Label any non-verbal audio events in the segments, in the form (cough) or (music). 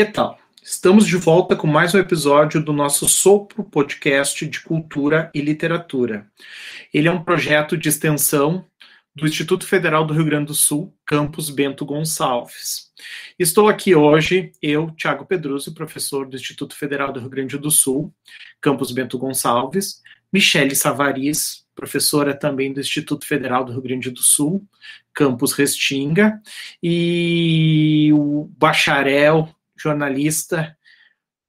Que tal? Estamos de volta com mais um episódio do nosso Sopro Podcast de Cultura e Literatura. Ele é um projeto de extensão do Instituto Federal do Rio Grande do Sul, campus Bento Gonçalves. Estou aqui hoje, eu, Tiago Pedroso, professor do Instituto Federal do Rio Grande do Sul, campus Bento Gonçalves, Michele Savaris, professora também do Instituto Federal do Rio Grande do Sul, campus Restinga, e o bacharel, jornalista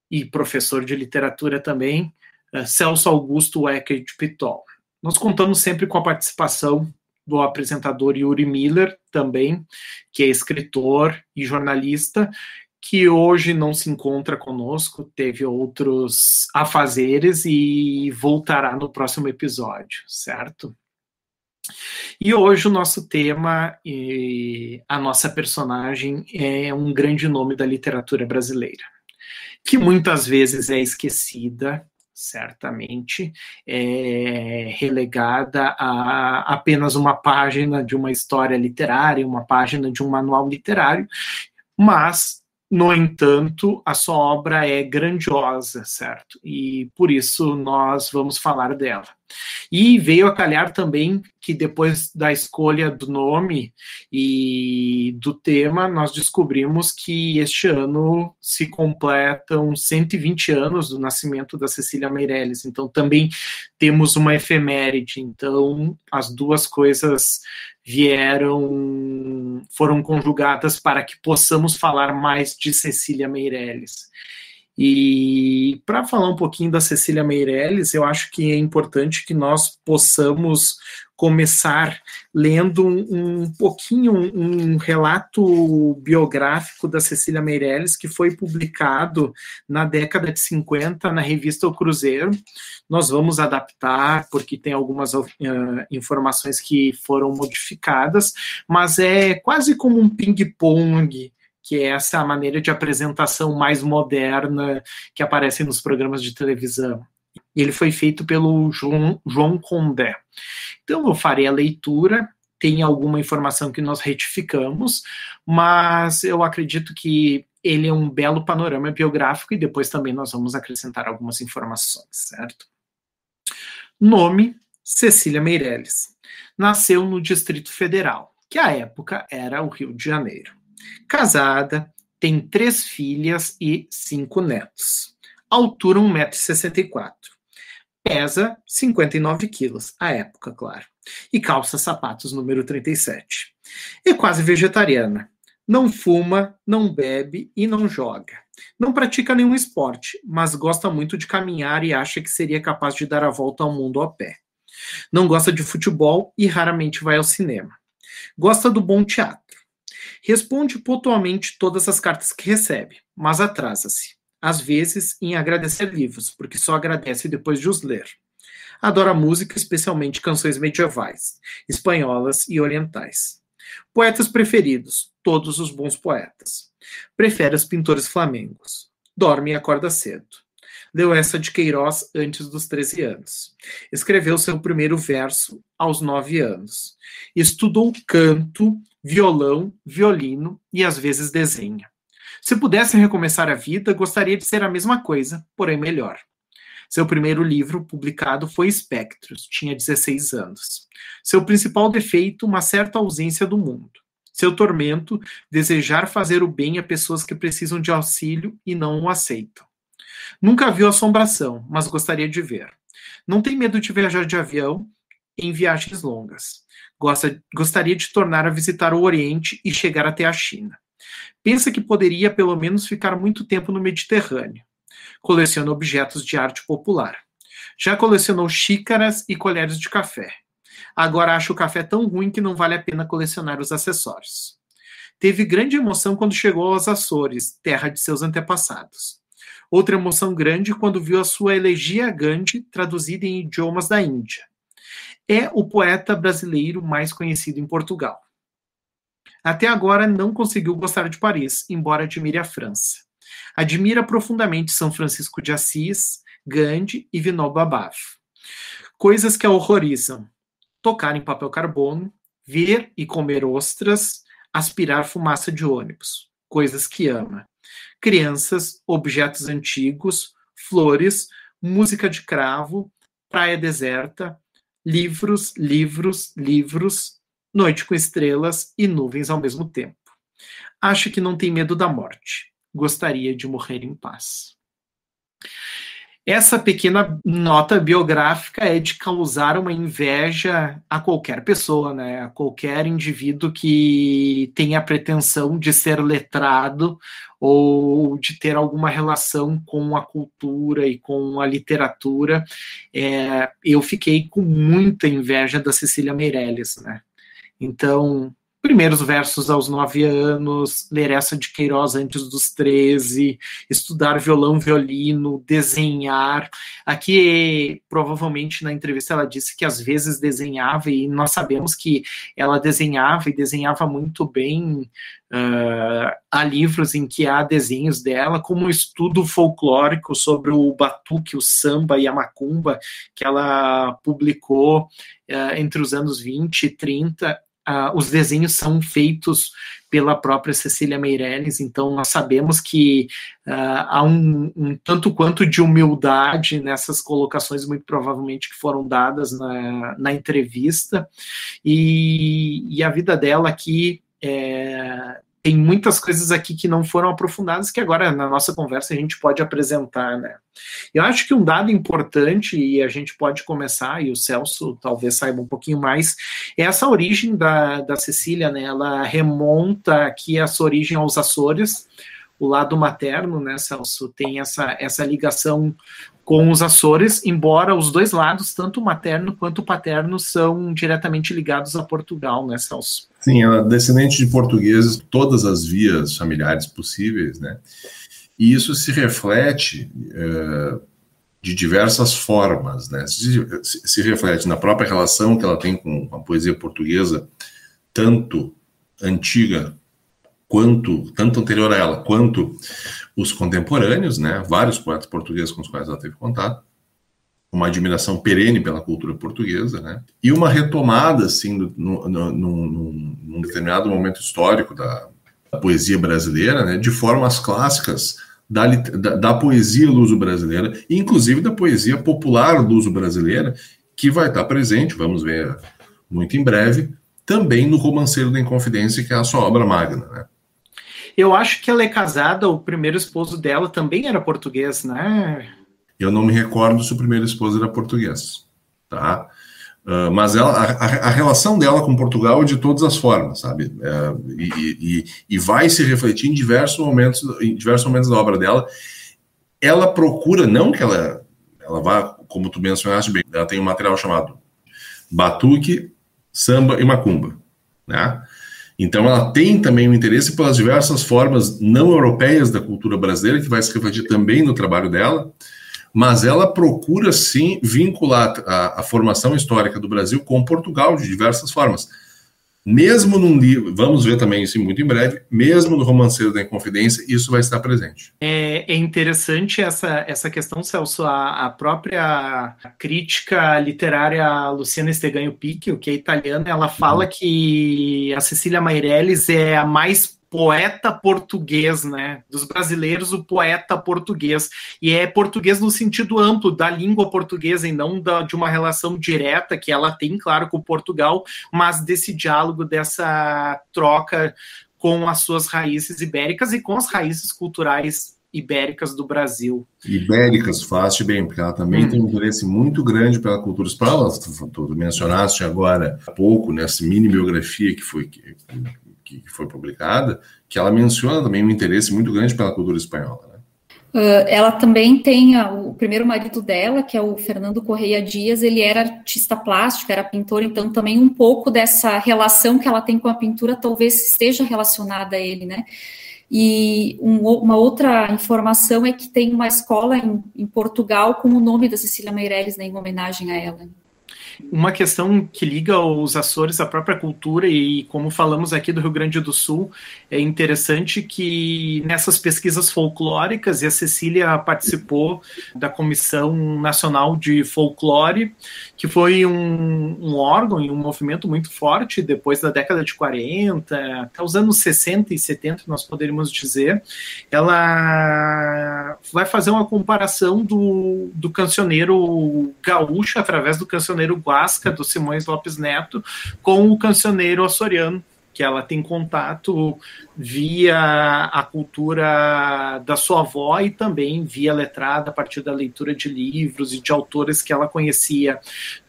e professor de literatura também, eh, Celso Augusto Wecker de Pitol. Nós contamos sempre com a participação do apresentador Yuri Miller, também, que é escritor e jornalista, que hoje não se encontra conosco, teve outros afazeres e voltará no próximo episódio, certo? E hoje o nosso tema e a nossa personagem é um grande nome da literatura brasileira, que muitas vezes é esquecida, certamente, é relegada a apenas uma página de uma história literária, uma página de um manual literário, mas no entanto, a sua obra é grandiosa, certo? E por isso nós vamos falar dela. E veio a calhar também que depois da escolha do nome e do tema, nós descobrimos que este ano se completam 120 anos do nascimento da Cecília Meirelles. Então também temos uma efeméride. Então as duas coisas vieram, foram conjugadas para que possamos falar mais de Cecília Meirelles. E para falar um pouquinho da Cecília Meirelles, eu acho que é importante que nós possamos começar lendo um, um pouquinho um, relato biográfico da Cecília Meirelles, que foi publicado na década de 50 na revista O Cruzeiro. Nós vamos adaptar, porque tem algumas uh, informações que foram modificadas, mas é quase como um ping-pong que é essa maneira de apresentação mais moderna que aparece nos programas de televisão. Ele foi feito pelo João, João Condé. Então, eu farei a leitura, tem alguma informação que nós retificamos, mas eu acredito que ele é um belo panorama biográfico e depois também nós vamos acrescentar algumas informações, certo? Nome: Cecília Meirelles. Nasceu no Distrito Federal, que à época era o Rio de Janeiro. Casada, tem três filhas e cinco netos. Altura 1,64m. Pesa 59 quilos, à época, claro. E calça sapatos número 37. É quase vegetariana. Não fuma, não bebe e não joga. Não pratica nenhum esporte, mas gosta muito de caminhar e acha que seria capaz de dar a volta ao mundo a pé. Não gosta de futebol e raramente vai ao cinema. Gosta do bom teatro Responde pontualmente todas as cartas que recebe, mas atrasa-se, às vezes, em agradecer livros, porque só agradece depois de os ler. Adora música, especialmente canções medievais, espanholas e orientais. Poetas preferidos, todos os bons poetas. Prefere os pintores flamengos. Dorme e acorda cedo. Leu essa de Queiroz antes dos 13 anos. Escreveu seu primeiro verso aos 9 anos. Estudou canto violão, violino e às vezes desenha. Se pudesse recomeçar a vida, gostaria de ser a mesma coisa, porém melhor. Seu primeiro livro publicado foi Espectros, tinha 16 anos. Seu principal defeito, uma certa ausência do mundo. Seu tormento, desejar fazer o bem a pessoas que precisam de auxílio e não o aceitam. Nunca viu assombração, mas gostaria de ver. Não tem medo de viajar de avião em viagens longas. Gosta, gostaria de tornar a visitar o Oriente e chegar até a China. Pensa que poderia pelo menos ficar muito tempo no Mediterrâneo. Coleciona objetos de arte popular. Já colecionou xícaras e colheres de café. Agora acha o café tão ruim que não vale a pena colecionar os acessórios. Teve grande emoção quando chegou aos Açores, terra de seus antepassados. Outra emoção grande quando viu a sua elegia a Gandhi traduzida em idiomas da Índia é o poeta brasileiro mais conhecido em Portugal. Até agora não conseguiu gostar de Paris, embora admire a França. Admira profundamente São Francisco de Assis, Gandhi e Vinoba Bhave. Coisas que a horrorizam: tocar em papel carbono, ver e comer ostras, aspirar fumaça de ônibus. Coisas que ama. Crianças, objetos antigos, flores, música de cravo, praia deserta, livros, livros, livros, noite com estrelas e nuvens ao mesmo tempo. Acho que não tem medo da morte. Gostaria de morrer em paz. Essa pequena nota biográfica é de causar uma inveja a qualquer pessoa, né? A qualquer indivíduo que tenha a pretensão de ser letrado ou de ter alguma relação com a cultura e com a literatura. É, eu fiquei com muita inveja da Cecília Meirelles, né? Então, primeiros versos aos nove anos, ler essa de Queiroz antes dos treze, estudar violão, violino, desenhar. Aqui, provavelmente, na entrevista ela disse que às vezes desenhava, e nós sabemos que ela desenhava e desenhava muito bem. Uh, há livros em que há desenhos dela, como um estudo folclórico sobre o batuque, o samba e a macumba, que ela publicou uh, entre os anos 20 e 30, Uh, os desenhos são feitos pela própria Cecília Meirelles, então nós sabemos que uh, há um, um, tanto quanto de humildade nessas colocações, muito provavelmente que foram dadas na, na entrevista, e, e, a vida dela aqui é, tem muitas coisas aqui que não foram aprofundadas que agora na nossa conversa a gente pode apresentar, né? Eu acho que um dado importante e a gente pode começar e o Celso talvez saiba um pouquinho mais é essa origem da, da Cecília, né? Ela remonta aqui essa origem aos Açores, o lado materno, né, Celso, tem essa essa ligação com os Açores, embora os dois lados, tanto o materno quanto o paterno, são diretamente ligados a Portugal, né, Celso? Sim, ela é descendente de portugueses, todas as vias familiares possíveis, né? E isso se reflete é, de diversas formas, né? Se, se, reflete na própria relação que ela tem com a poesia portuguesa, tanto antiga quanto, tanto anterior a ela, quanto os contemporâneos, né? Vários poetas portugueses com os quais ela teve contato uma admiração perene pela cultura portuguesa, né? E uma retomada, assim, no, no, num, num, determinado momento histórico da, da, poesia brasileira, né? De formas clássicas da, da, da poesia luso-brasileira, inclusive da poesia popular luso-brasileira, que vai estar presente, vamos ver muito em breve, também no Romanceiro da Inconfidência, que é a sua obra magna, né? Eu acho que ela é casada, o primeiro esposo dela também era português, né? Eu não me recordo se o primeiro esposo era português, tá? Uh, mas ela, a, a, relação dela com Portugal é de todas as formas, sabe? É, e, e, e, vai se refletir em diversos momentos, em diversos momentos da obra dela. Ela procura, não que ela, ela vá, como tu mencionaste bem, ela tem um material chamado batuque, samba e macumba, né? Então ela tem também um interesse pelas diversas formas não europeias da cultura brasileira, que vai se refletir também no trabalho dela mas ela procura sim vincular a, a, formação histórica do Brasil com Portugal de diversas formas. Mesmo num livro, vamos ver também isso muito em breve, mesmo no Romanceiro da Inconfidência, isso vai estar presente. É, é interessante essa, essa questão, Celso, a, a própria crítica literária Luciana Esteganho Picchio, que é italiana, ela fala uhum. que a Cecília Meirelles é a mais poeta português, né? Dos brasileiros, o poeta português. E é português no sentido amplo da língua portuguesa e não da, de uma relação direta que ela tem, claro, com Portugal, mas desse diálogo, dessa troca com as suas raízes ibéricas e com as raízes culturais ibéricas do Brasil. Ibéricas, falaste bem, porque ela também hum. tem um interesse muito grande pela cultura espanhola. Tu mencionaste agora há pouco, nessa mini biografia que foi que, que, foi publicada, que ela menciona também um interesse muito grande pela cultura espanhola. Né? Uh, ela também tem a, o primeiro marido dela, que é o Fernando Correia Dias, ele era artista plástico, era pintor, então também um pouco dessa relação que ela tem com a pintura talvez esteja relacionada a ele, né? E um, uma outra informação é que tem uma escola em, em, Portugal com o nome da Cecília Meirelles, né, em homenagem a ela. Uma questão que liga os Açores à própria cultura e como falamos aqui do Rio Grande do Sul, é interessante que nessas pesquisas folclóricas, e a Cecília participou da Comissão Nacional de Folclore, que foi um, um órgão e um movimento muito forte depois da década de 40, até os anos 60 e 70, nós poderíamos dizer, ela vai fazer uma comparação do, do cancioneiro gaúcho através do cancioneiro Guasca, do Simões Lopes Neto, com o cancioneiro açoriano, que ela tem contato via a cultura da sua avó e também via letrada a partir da leitura de livros e de autores que ela conhecia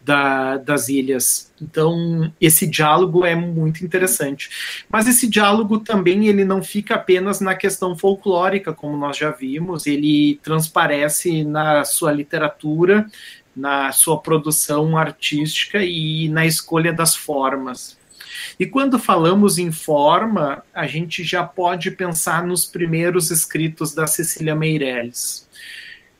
da, das ilhas. Então, esse diálogo é muito interessante. Mas esse diálogo também ele não fica apenas na questão folclórica, como nós já vimos, ele transparece na sua literatura, na sua produção artística e na escolha das formas. E quando falamos em forma, a gente já pode pensar nos primeiros escritos da Cecília Meirelles.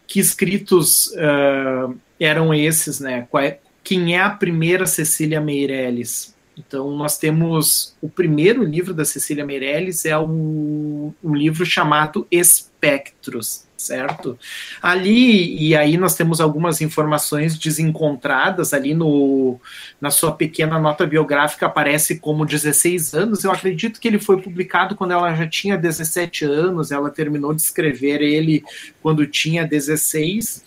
Que escritos uh, eram esses, né? É, quem é a primeira Cecília Meirelles? Então, nós temos o primeiro livro da Cecília Meirelles, é um, um livro chamado Espectros, certo? Ali, e aí nós temos algumas informações desencontradas ali no, na sua pequena nota biográfica, aparece como 16 anos. Eu acredito que ele foi publicado quando ela já tinha 17 anos, ela terminou de escrever ele quando tinha 16.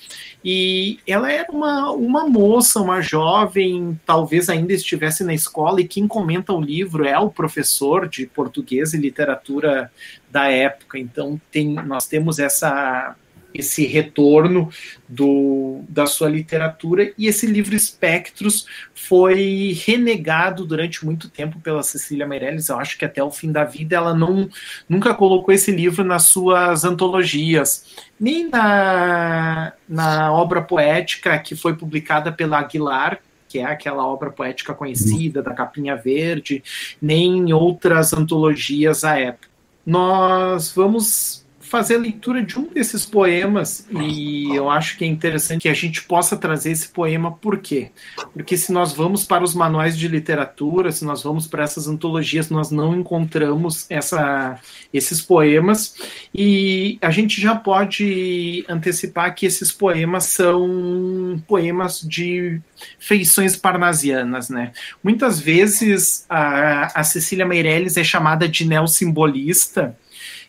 E ela era uma, uma moça, uma jovem, talvez ainda estivesse na escola, e quem comenta o livro é o professor de português e literatura da época. Então tem, nós temos essa esse retorno do, da sua literatura, e esse livro Espectros foi renegado durante muito tempo pela Cecília Meirelles, eu acho que até o fim da vida ela não, nunca colocou esse livro nas suas antologias, nem na, na obra poética que foi publicada pela Aguilar, que é aquela obra poética conhecida da Capinha Verde, nem em outras antologias à época. Nós vamos fazer a leitura de um desses poemas e eu acho que é interessante que a gente possa trazer esse poema, por quê? Porque se nós vamos para os manuais de literatura, se nós vamos para essas antologias, nós não encontramos essa, esses poemas e a gente já pode antecipar que esses poemas são poemas de feições parnasianas, né? Muitas vezes a, a Cecília Meirelles é chamada de neossimbolista,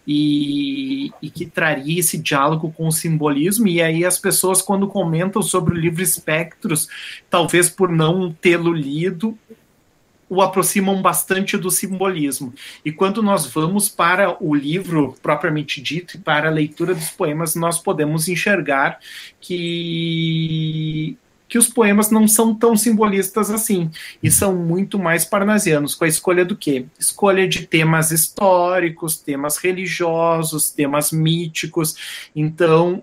e, e, que traria esse diálogo com o simbolismo. E aí as pessoas, quando comentam sobre o livro Espectros, talvez por não tê-lo lido, o aproximam bastante do simbolismo. E quando nós vamos para o livro propriamente dito e para a leitura dos poemas, nós podemos enxergar que que os poemas não são tão simbolistas assim e são muito mais parnasianos com a escolha do quê? Escolha de temas históricos, temas religiosos, temas míticos. Então,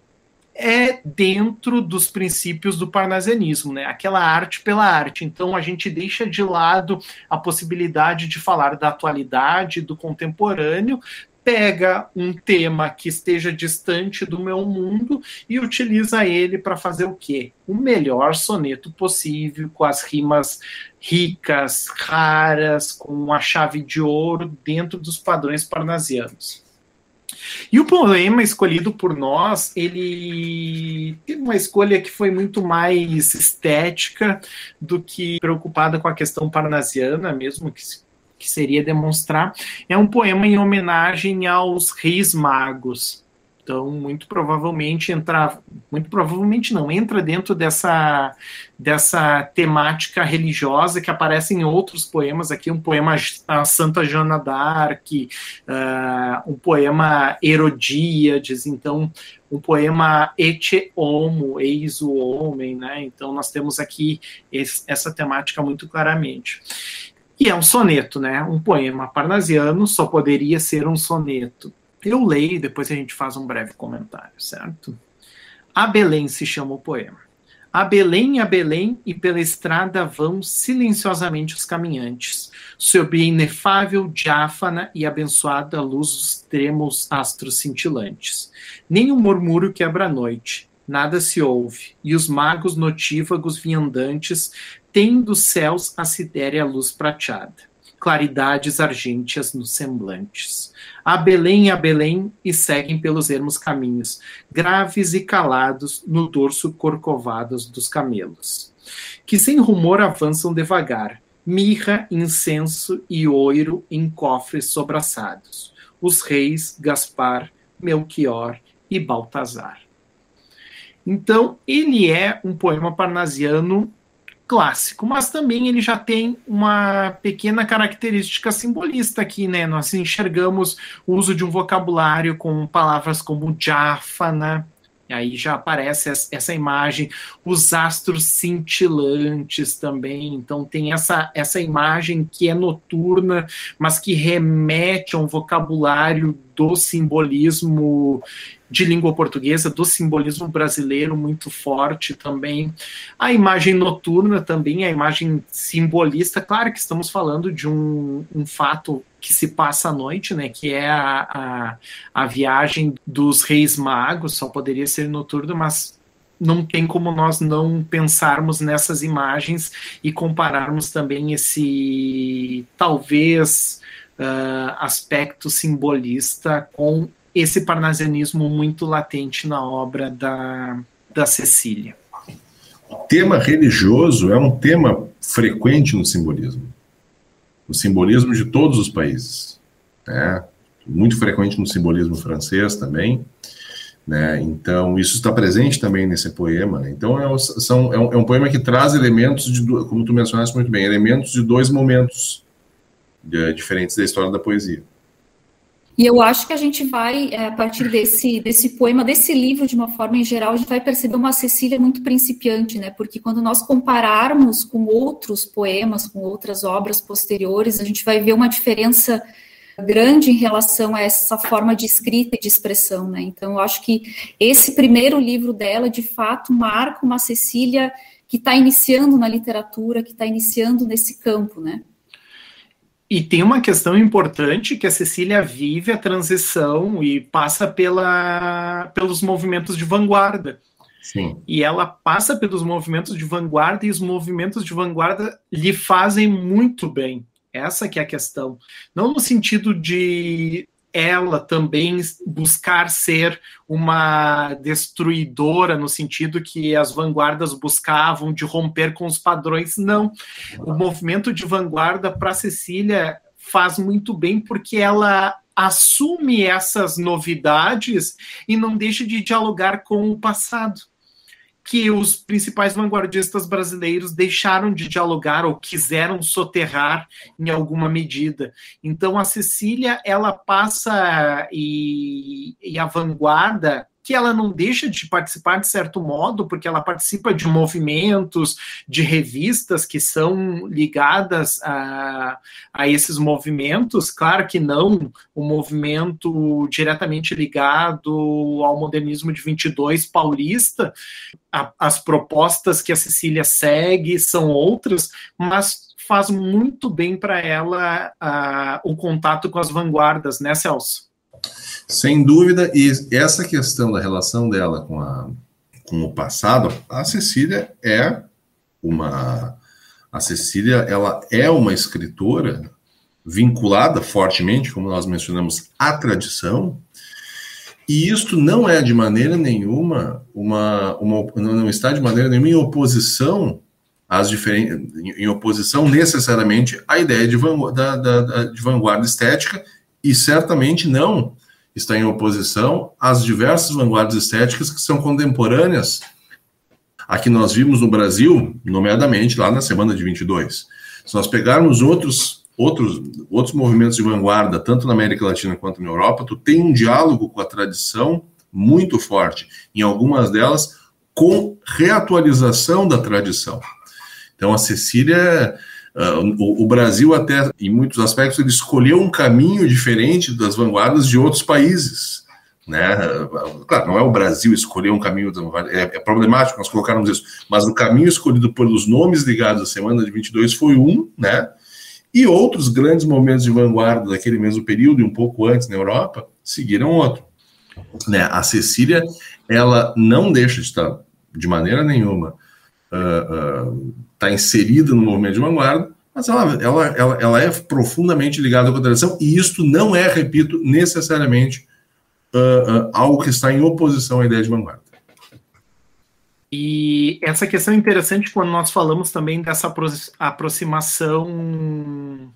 é dentro dos princípios do parnasianismo, né? Aquela arte pela arte. Então a gente deixa de lado a possibilidade de falar da atualidade, do contemporâneo, pega um tema que esteja distante do meu mundo e utiliza ele para fazer o quê? O melhor soneto possível, com as rimas ricas, raras, com a chave de ouro dentro dos padrões parnasianos. E o poema escolhido por nós, ele teve uma escolha que foi muito mais estética do que preocupada com a questão parnasiana, mesmo que que seria demonstrar, é um poema em homenagem aos reis magos. Então, muito provavelmente entrar, muito provavelmente não, entra dentro dessa, dessa temática religiosa que aparece em outros poemas aqui, um poema a Santa Joana d'Arc, uh, um poema Herodíades, então um poema Ete Homo, Eis o Homem, né? Então nós temos aqui esse, essa temática muito claramente. E é um soneto, né? Um poema parnasiano só poderia ser um soneto. Eu leio e depois a gente faz um breve comentário, certo? A Belém se chama o poema. A Belém, a Belém, e pela estrada vão silenciosamente os caminhantes, sob a inefável diáfana e abençoada luz dos tremos astros cintilantes. Nem um murmúrio quebra a noite, nada se ouve, e os magos notívagos viandantes tem dos céus a sidérea luz prateada, claridades argênteas nos semblantes. A Belém, a Belém, e seguem pelos ermos caminhos, graves e calados no dorso corcovados dos camelos, que sem rumor avançam devagar, mirra, incenso e oiro em cofres sobraçados, os reis Gaspar, Melchior e Baltazar. Então, ele é um poema parnasiano clássico, mas também ele já tem uma pequena característica simbolista aqui, né? Nós enxergamos o uso de um vocabulário com palavras como diáfana, aí já aparece essa imagem, os astros cintilantes também, então tem essa, essa imagem que é noturna, mas que remete a um vocabulário do simbolismo de língua portuguesa, do simbolismo brasileiro muito forte também. A imagem noturna também, a imagem simbolista, claro que estamos falando de um, um fato que se passa à noite, né, que é a, a, a viagem dos reis magos, só poderia ser noturno, mas não tem como nós não pensarmos nessas imagens e compararmos também esse talvez uh, aspecto simbolista com esse parnasianismo muito latente na obra da, da Cecília. O tema religioso é um tema frequente no simbolismo. No simbolismo de todos os países. Né? Muito frequente no simbolismo francês também. Né? Então, isso está presente também nesse poema. Né? Então, é, são, é, um, é um poema que traz elementos, de, como tu mencionaste muito bem, elementos de dois momentos de, diferentes da história da poesia. E eu acho que a gente vai, é, a partir desse, desse poema, desse livro, de uma forma em geral, a gente vai perceber uma Cecília muito principiante, né? Porque quando nós compararmos com outros poemas, com outras obras posteriores, a gente vai ver uma diferença grande em relação a essa forma de escrita e de expressão, né? Então, eu acho que esse primeiro livro dela, de fato, marca uma Cecília que está iniciando na literatura, que está iniciando nesse campo, né? E tem uma questão importante que a Cecília vive a transição e passa pela, pelos movimentos de vanguarda. Sim. E ela passa pelos movimentos de vanguarda e os movimentos de vanguarda lhe fazem muito bem. Essa que é a questão. Não no sentido de ela também buscar ser uma destruidora no sentido que as vanguardas buscavam de romper com os padrões. Não. O movimento de vanguarda para Cecília faz muito bem porque ela assume essas novidades e não deixa de dialogar com o passado que os principais vanguardistas brasileiros deixaram de dialogar ou quiseram soterrar em alguma medida. Então a Cecília ela passa e, e a vanguarda que ela não deixa de participar de certo modo, porque ela participa de movimentos, de revistas que são ligadas a, a esses movimentos. Claro que não o movimento diretamente ligado ao modernismo de 22 paulista. A, as propostas que a Cecília segue são outras, mas faz muito bem para ela a, o contato com as vanguardas, né, Celso? Sem dúvida, e essa questão da relação dela com, a, com o passado, a Cecília é uma. A Cecília, ela é uma escritora vinculada fortemente, como nós mencionamos, à tradição, e isto não é de maneira nenhuma uma, uma não está de maneira nenhuma em oposição às diferentes em oposição necessariamente à ideia de vanguarda, da, da, de vanguarda estética e certamente não está em oposição às diversas vanguardas estéticas que são contemporâneas a que nós vimos no Brasil, nomeadamente lá na semana de 22. Se nós pegarmos outros outros outros movimentos de vanguarda, tanto na América Latina quanto na Europa, tu tem um diálogo com a tradição muito forte, em algumas delas com reatualização da tradição. Então a Cecília Uh, o, o, Brasil, até em muitos aspectos, ele escolheu um caminho diferente das vanguardas de outros países. Né? Claro, não é o Brasil escolher um caminho, é, é problemático nós colocarmos isso, mas o caminho escolhido pelos nomes ligados à Semana de 22 foi um, né? E outros grandes momentos de vanguarda daquele mesmo período e um pouco antes na Europa seguiram outro. Né? A Cecília, ela não deixa de estar, de maneira nenhuma, uh, uh, está inserida no movimento de vanguarda, mas ela, ela, ela, ela é profundamente ligada com a tradição, e isto não é, repito, necessariamente uh, uh, algo que está em oposição à ideia de vanguarda. E essa questão é interessante quando nós falamos também dessa aproximação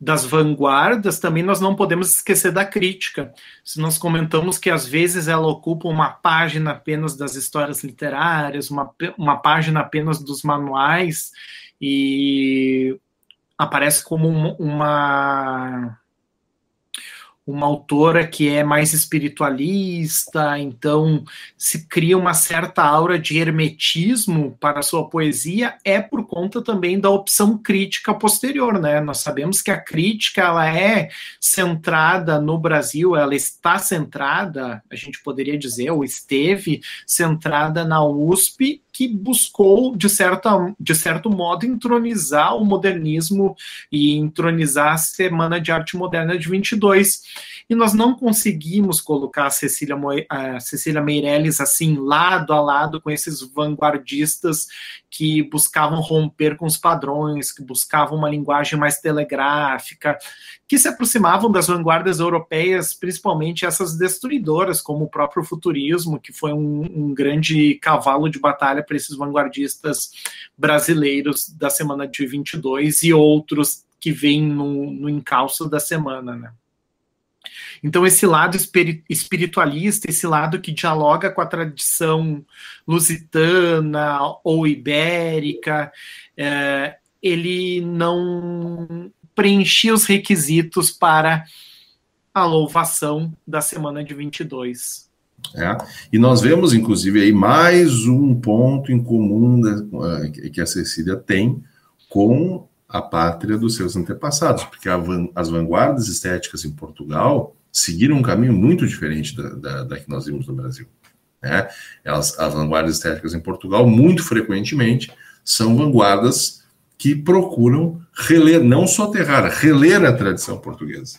das vanguardas, também nós não podemos esquecer da crítica. Se nós comentamos que às vezes ela ocupa uma página apenas das histórias literárias, uma, uma página apenas dos manuais, e aparece como uma uma autora que é mais espiritualista, então se cria uma certa aura de hermetismo para a sua poesia, é por conta também da opção crítica posterior, né? Nós sabemos que a crítica ela é centrada no Brasil, ela está centrada, a gente poderia dizer, ou esteve centrada na USP que buscou, de, certa, de certo modo, entronizar o modernismo e entronizar a Semana de Arte Moderna de 22. E nós não conseguimos colocar a Cecília, a Cecília Meirelles assim, lado a lado com esses vanguardistas que buscavam romper com os padrões, que buscavam uma linguagem mais telegráfica, que se aproximavam das vanguardas europeias, principalmente essas destruidoras, como o próprio futurismo, que foi um, um grande cavalo de batalha para esses vanguardistas brasileiros da semana de 22 e outros que vêm no, no encalço da semana, né? Então, esse lado espiritualista, esse lado que dialoga com a tradição lusitana ou ibérica, é, ele não preenchia os requisitos para a louvação da semana de 22. É, e nós vemos, inclusive, aí mais um ponto em comum da, eh, que a Cecília tem com a pátria dos seus antepassados, porque van, as vanguardas estéticas em Portugal seguiram um caminho muito diferente da, da, da que nós vimos no Brasil. Né? Elas, as vanguardas estéticas em Portugal, muito frequentemente, são vanguardas que procuram reler, não soterrar, reler a tradição portuguesa.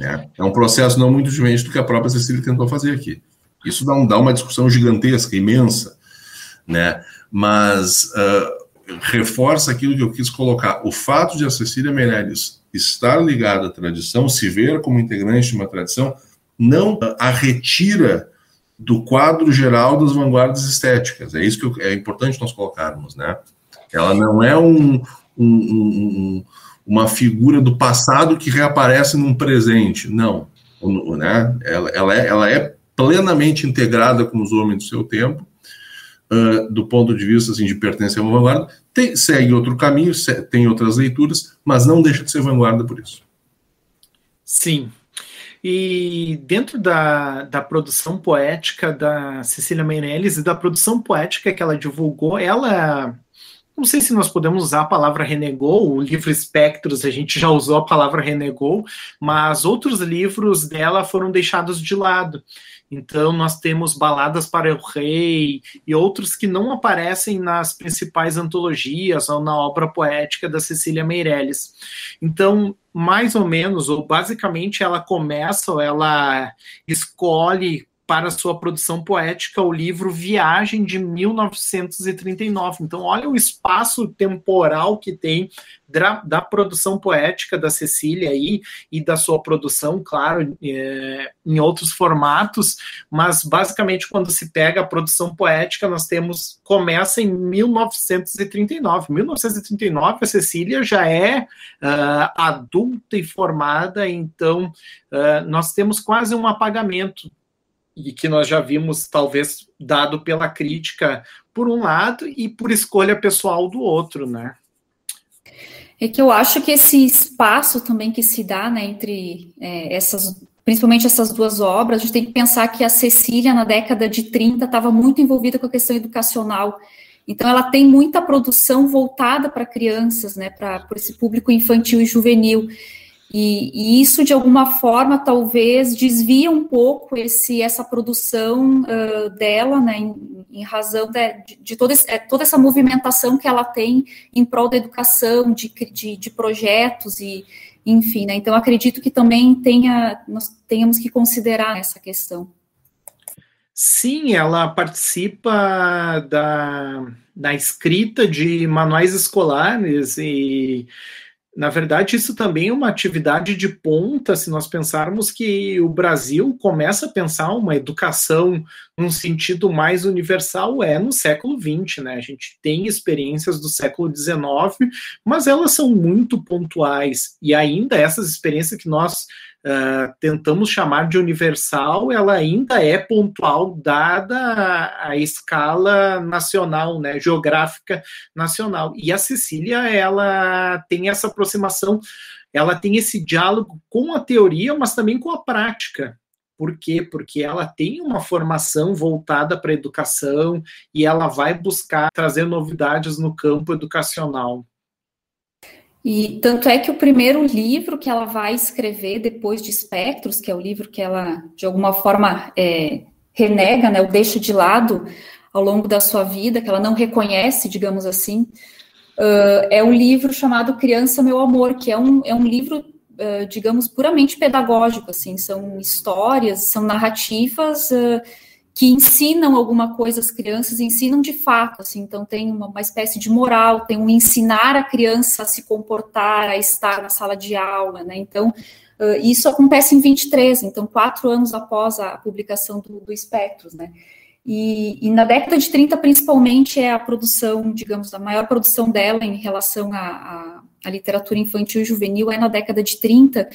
É, é um processo não muito diferente do que a própria Cecília tentou fazer aqui. Isso dá, um, dá uma discussão gigantesca, imensa, né? mas uh, reforça aquilo que eu quis colocar. O fato de a Cecília Meirelles estar ligada à tradição, se ver como integrante de uma tradição, não a retira do quadro geral das vanguardas estéticas. É isso que é importante nós colocarmos, né? Ela não é um, um, um, uma figura do passado que reaparece num presente, não. Né? Ela, ela, é, ela é plenamente integrada com os homens do seu tempo, uh, do ponto de vista assim, de pertencer a uma vanguarda, tem, segue outro caminho, tem outras leituras, mas não deixa de ser vanguarda por isso. Sim. E dentro da, da produção poética da Cecília Meirelles e da produção poética que ela divulgou, ela não sei se nós podemos usar a palavra renegou, o livro Espectros a gente já usou a palavra renegou, mas outros livros dela foram deixados de lado. Então, nós temos Baladas para o Rei e outros que não aparecem nas principais antologias ou na obra poética da Cecília Meirelles. Então, mais ou menos, ou basicamente, ela começa, ou ela escolhe para sua produção poética o livro Viagem de 1939. Então, olha o espaço temporal que tem da, da produção poética da Cecília aí e da sua produção, claro, é, em outros formatos, mas basicamente quando se pega a produção poética, nós temos começa em 1939. 1939 a Cecília já é uh, adulta e formada, então uh, nós temos quase um apagamento e que nós já vimos, talvez, dado pela crítica por um lado e por escolha pessoal do outro, né? É que eu acho que esse espaço também que se dá né, entre é, essas, principalmente essas duas obras, a gente tem que pensar que a Cecília, na década de 30, estava muito envolvida com a questão educacional. Então, ela tem muita produção voltada para crianças, né, para esse público infantil e juvenil. E, e, isso, de alguma forma, talvez desvia um pouco esse, essa produção uh, dela, né, em, em razão de, de toda, esse, é, toda, essa movimentação que ela tem em prol da educação, de, de, de projetos e, enfim, né, então acredito que também tenha, nós tenhamos que considerar essa questão. Sim, ela participa da, da escrita de manuais escolares e na verdade, isso também é uma atividade de ponta, se nós pensarmos que o Brasil começa a pensar uma educação num sentido mais universal é no século XX, né? A gente tem experiências do século XIX, mas elas são muito pontuais, e ainda essas experiências que nós uh, tentamos chamar de universal, ela ainda é pontual, dada a, a, escala nacional, né, geográfica nacional. E a Cecília, ela tem essa aproximação, ela tem esse diálogo com a teoria, mas também com a prática. Por quê? Porque ela tem uma formação voltada para a educação e ela vai buscar trazer novidades no campo educacional. E tanto é que o primeiro livro que ela vai escrever depois de Espectros, que é o livro que ela, de alguma forma, é, renega, né, ou deixa de lado ao longo da sua vida, que ela não reconhece, digamos assim, uh, é um livro chamado Criança Meu Amor, que é um, é um livro, uh, digamos, puramente pedagógico, assim, são histórias, são narrativas... Uh, que ensinam alguma coisa às crianças, ensinam de fato, assim, então tem uma, uma, espécie de moral, tem um ensinar a criança a se comportar, a estar na sala de aula, né, então uh, isso acontece em 23, então quatro anos após a publicação do, do Espectros, né, e, e, na década de 30, principalmente, é a produção, digamos, a maior produção dela em relação à literatura infantil e juvenil é na década de 30,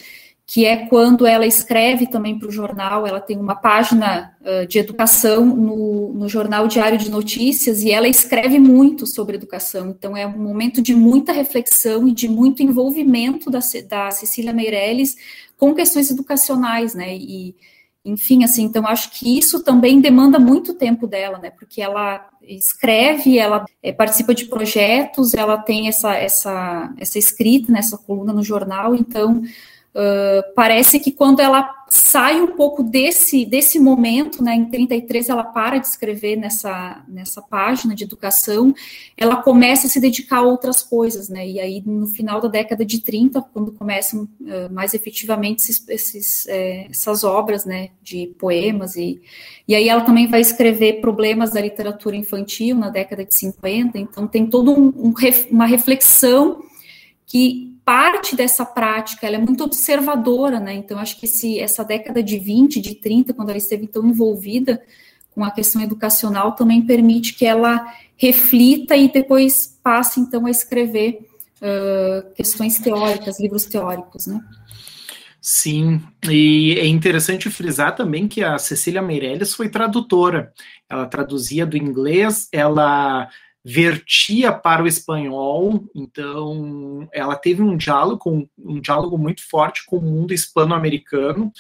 que é quando ela escreve também para o jornal, ela tem uma página uh, de educação no, no, jornal Diário de Notícias, e ela escreve muito sobre educação, então é um momento de muita reflexão e de muito envolvimento da, da Cecília Meirelles com questões educacionais, né, e enfim, assim, então acho que isso também demanda muito tempo dela, né, porque ela escreve, ela é, participa de projetos, ela tem essa, essa, essa escrita, nessa né, coluna no jornal, então Uh, parece que quando ela sai um pouco desse, desse momento, né, em 33 ela para de escrever nessa, nessa página de educação, ela começa a se dedicar a outras coisas, né, e aí no final da década de 30, quando começam uh, mais efetivamente esses, esses, é, essas obras, né, de poemas, e, e aí ela também vai escrever problemas da literatura infantil na década de 50, então tem toda um, um, uma reflexão que parte dessa prática, ela é muito observadora, né? Então, acho que esse, essa década de 20, de 30, quando ela esteve tão envolvida com a questão educacional, também permite que ela reflita e depois passe, então, a escrever uh, questões teóricas, livros teóricos, né? Sim, e é interessante frisar também que a Cecília Meirelles foi tradutora. Ela traduzia do inglês, ela vertia para o espanhol, então ela teve um diálogo, um diálogo muito forte com o mundo hispano-americano,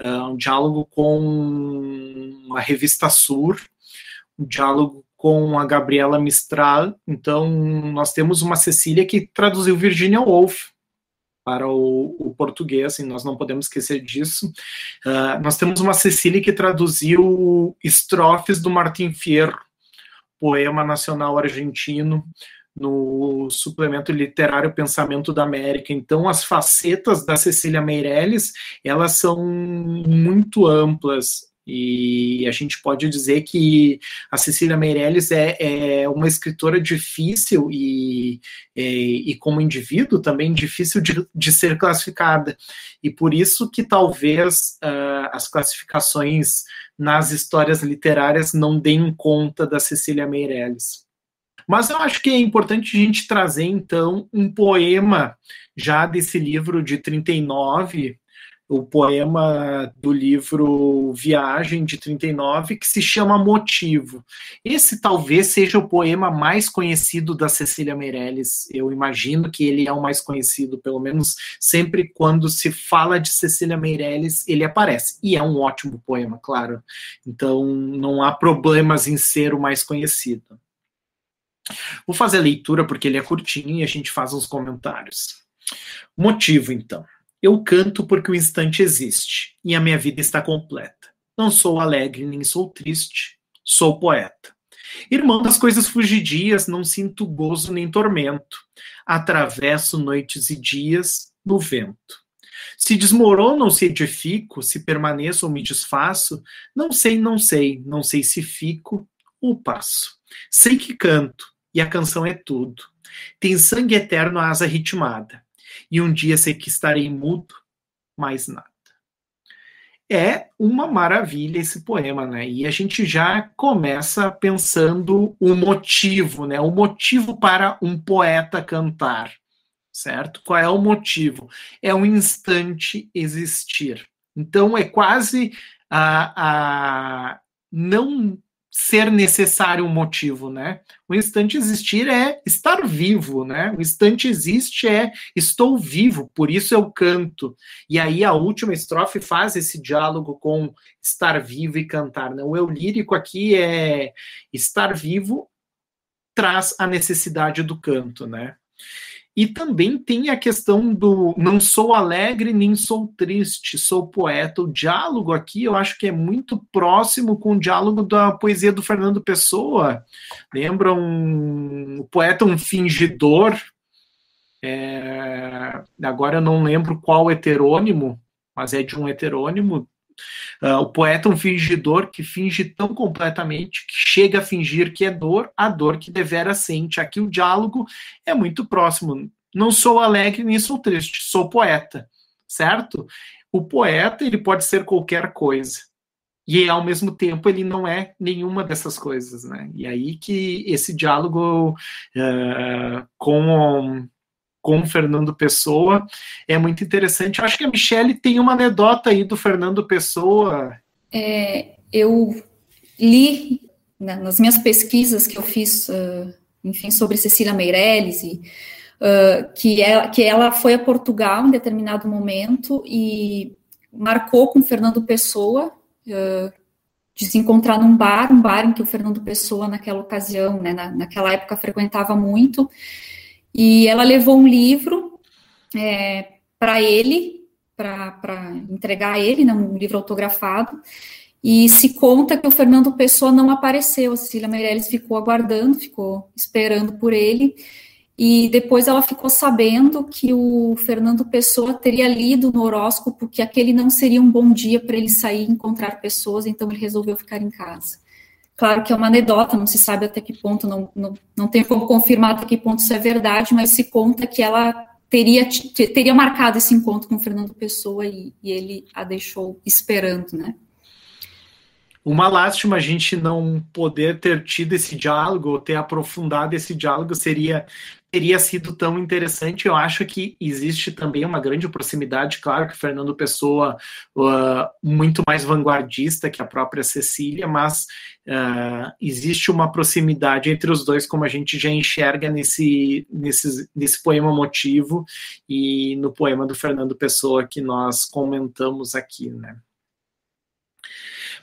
uh, um diálogo com a revista Sur, um diálogo com a Gabriela Mistral, então nós temos uma Cecília que traduziu Virginia Woolf para o, o português, e nós não podemos esquecer disso. Uh, nós temos uma Cecília que traduziu estrofes do Martin Fierro, poema nacional argentino no suplemento literário Pensamento da América. Então, as facetas da Cecília Meirelles, elas são muito amplas. E a gente pode dizer que a Cecília Meirelles é, é uma escritora difícil e, e, e, como indivíduo também difícil de, de, ser classificada. E por isso que talvez uh, as classificações nas histórias literárias não deem conta da Cecília Meirelles. Mas eu acho que é importante a gente trazer, então, um poema já desse livro de 39, o poema do livro Viagem de 39, que se chama Motivo. Esse talvez seja o poema mais conhecido da Cecília Meirelles. Eu imagino que ele é o mais conhecido, pelo menos sempre quando se fala de Cecília Meirelles, ele aparece. E é um ótimo poema, claro. Então não há problemas em ser o mais conhecido. Vou fazer a leitura porque ele é curtinho e a gente faz uns comentários. Motivo, então. Eu canto porque o instante existe e a minha vida está completa. Não sou alegre nem sou triste, sou poeta. Irmão das coisas fugidias, não sinto gozo nem tormento. Atravesso noites e dias no vento. Se desmorono ou se edifico, se permaneço ou me desfaço, não sei, não sei, não sei se fico ou passo. Sei que canto, e a canção é tudo. Tem sangue eterno a asa ritmada, e um dia sei que estarei mudo, mais nada. É uma maravilha esse poema, né? E a gente já começa pensando o motivo, né? O motivo para um poeta cantar certo? Qual é o motivo? É um instante existir. Então é quase a, a não ser necessário um motivo, né? O instante existir é estar vivo, né? O instante existe é estou vivo, por isso eu canto. E aí a última estrofe faz esse diálogo com estar vivo e cantar, né? O eu lírico aqui é estar vivo traz a necessidade do canto, né? E também tem a questão do não sou alegre nem sou triste, sou poeta. O diálogo aqui eu acho que é muito próximo com o diálogo da poesia do Fernando Pessoa. Lembra um o poeta um fingidor? É, agora eu não lembro qual heterônimo, mas é de um heterônimo. Uh, o poeta é um fingidor que finge tão completamente que chega a fingir que é dor, a dor que devera sente. Aqui o diálogo é muito próximo. Não sou alegre nem sou triste, sou poeta, certo? O poeta ele pode ser qualquer coisa e ao mesmo tempo ele não é nenhuma dessas coisas, né? E aí que esse diálogo uh, com com Fernando Pessoa é muito interessante. Eu acho que a Michelle tem uma anedota aí do Fernando Pessoa. É, eu li né, nas minhas pesquisas que eu fiz, uh, enfim, sobre Cecília Meirelles e uh, que, é, que ela foi a Portugal em determinado momento e marcou com Fernando Pessoa uh, de se encontrar num bar, um bar em que o Fernando Pessoa, naquela ocasião, né, na, naquela época, frequentava muito, e ela levou um livro é, para ele, para entregar a ele, né, um livro autografado, e se conta que o Fernando Pessoa não apareceu, a Cecília Meirelles ficou aguardando, ficou esperando por ele, e depois ela ficou sabendo que o Fernando Pessoa teria lido no horóscopo que aquele não seria um bom dia para ele sair e encontrar pessoas, então ele resolveu ficar em casa. Claro que é uma anedota, não se sabe até que ponto, não, não, não tem como confirmar até que ponto isso é verdade, mas se conta que ela teria, teria marcado esse encontro com Fernando Pessoa e, e ele a deixou esperando, né? Uma lástima a gente não poder ter tido esse diálogo, ou ter aprofundado esse diálogo, seria teria sido tão interessante. Eu acho que existe também uma grande proximidade, claro que Fernando Pessoa uh, muito mais vanguardista que a própria Cecília, mas uh, existe uma proximidade entre os dois, como a gente já enxerga nesse, nesse, nesse poema motivo e no poema do Fernando Pessoa que nós comentamos aqui, né?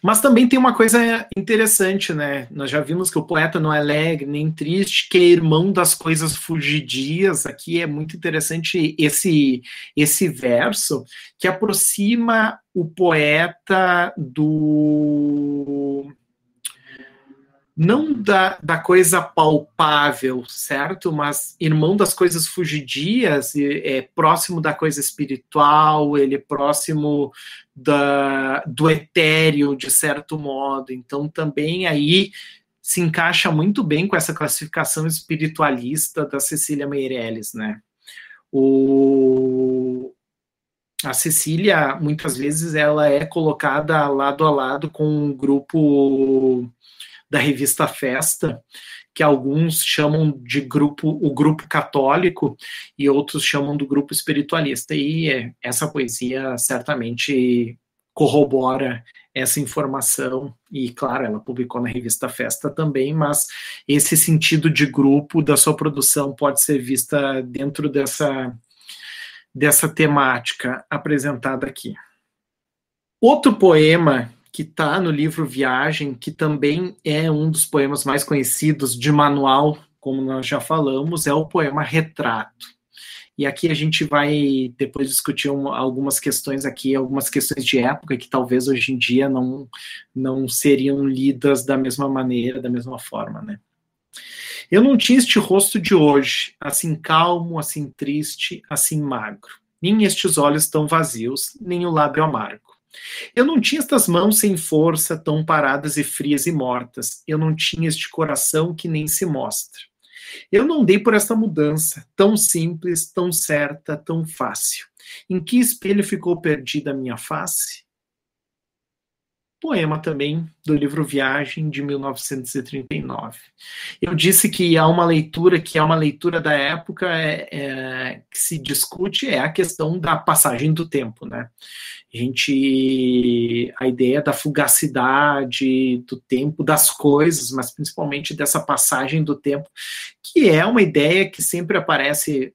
Mas também tem uma coisa interessante, né? Nós já vimos que o poeta não é alegre nem triste, que é irmão das coisas fugidias. Aqui é muito interessante esse esse verso que aproxima o poeta do não da, da coisa palpável, certo? Mas irmão das coisas fugidias, é próximo da coisa espiritual, ele é próximo da, do etéreo, de certo modo. Então, também aí se encaixa muito bem com essa classificação espiritualista da Cecília Meirelles, né? O, a Cecília, muitas vezes, ela é colocada lado a lado com um grupo da revista Festa, que alguns chamam de grupo o grupo católico e outros chamam do grupo espiritualista. E essa poesia certamente corrobora essa informação e claro, ela publicou na revista Festa também, mas esse sentido de grupo da sua produção pode ser vista dentro dessa dessa temática apresentada aqui. Outro poema que está no livro Viagem, que também é um dos poemas mais conhecidos de manual, como nós já falamos, é o poema Retrato. E aqui a gente vai depois discutir um, algumas questões aqui, algumas questões de época que talvez hoje em dia não, não seriam lidas da mesma maneira, da mesma forma, né? Eu não tinha este rosto de hoje, assim calmo, assim triste, assim magro. nem estes olhos tão vazios, nem o lábio amargo. Eu não tinha estas mãos sem força, tão paradas e frias e mortas. Eu não tinha este coração que nem se mostra. Eu não dei por esta mudança, tão simples, tão certa, tão fácil. Em que espelho ficou perdida a minha face? Poema também do livro Viagem de 1939. Eu disse que há uma leitura que é uma leitura da época é, é, que se discute é a questão da passagem do tempo, né? A gente a ideia da fugacidade do tempo das coisas, mas principalmente dessa passagem do tempo, que é uma ideia que sempre aparece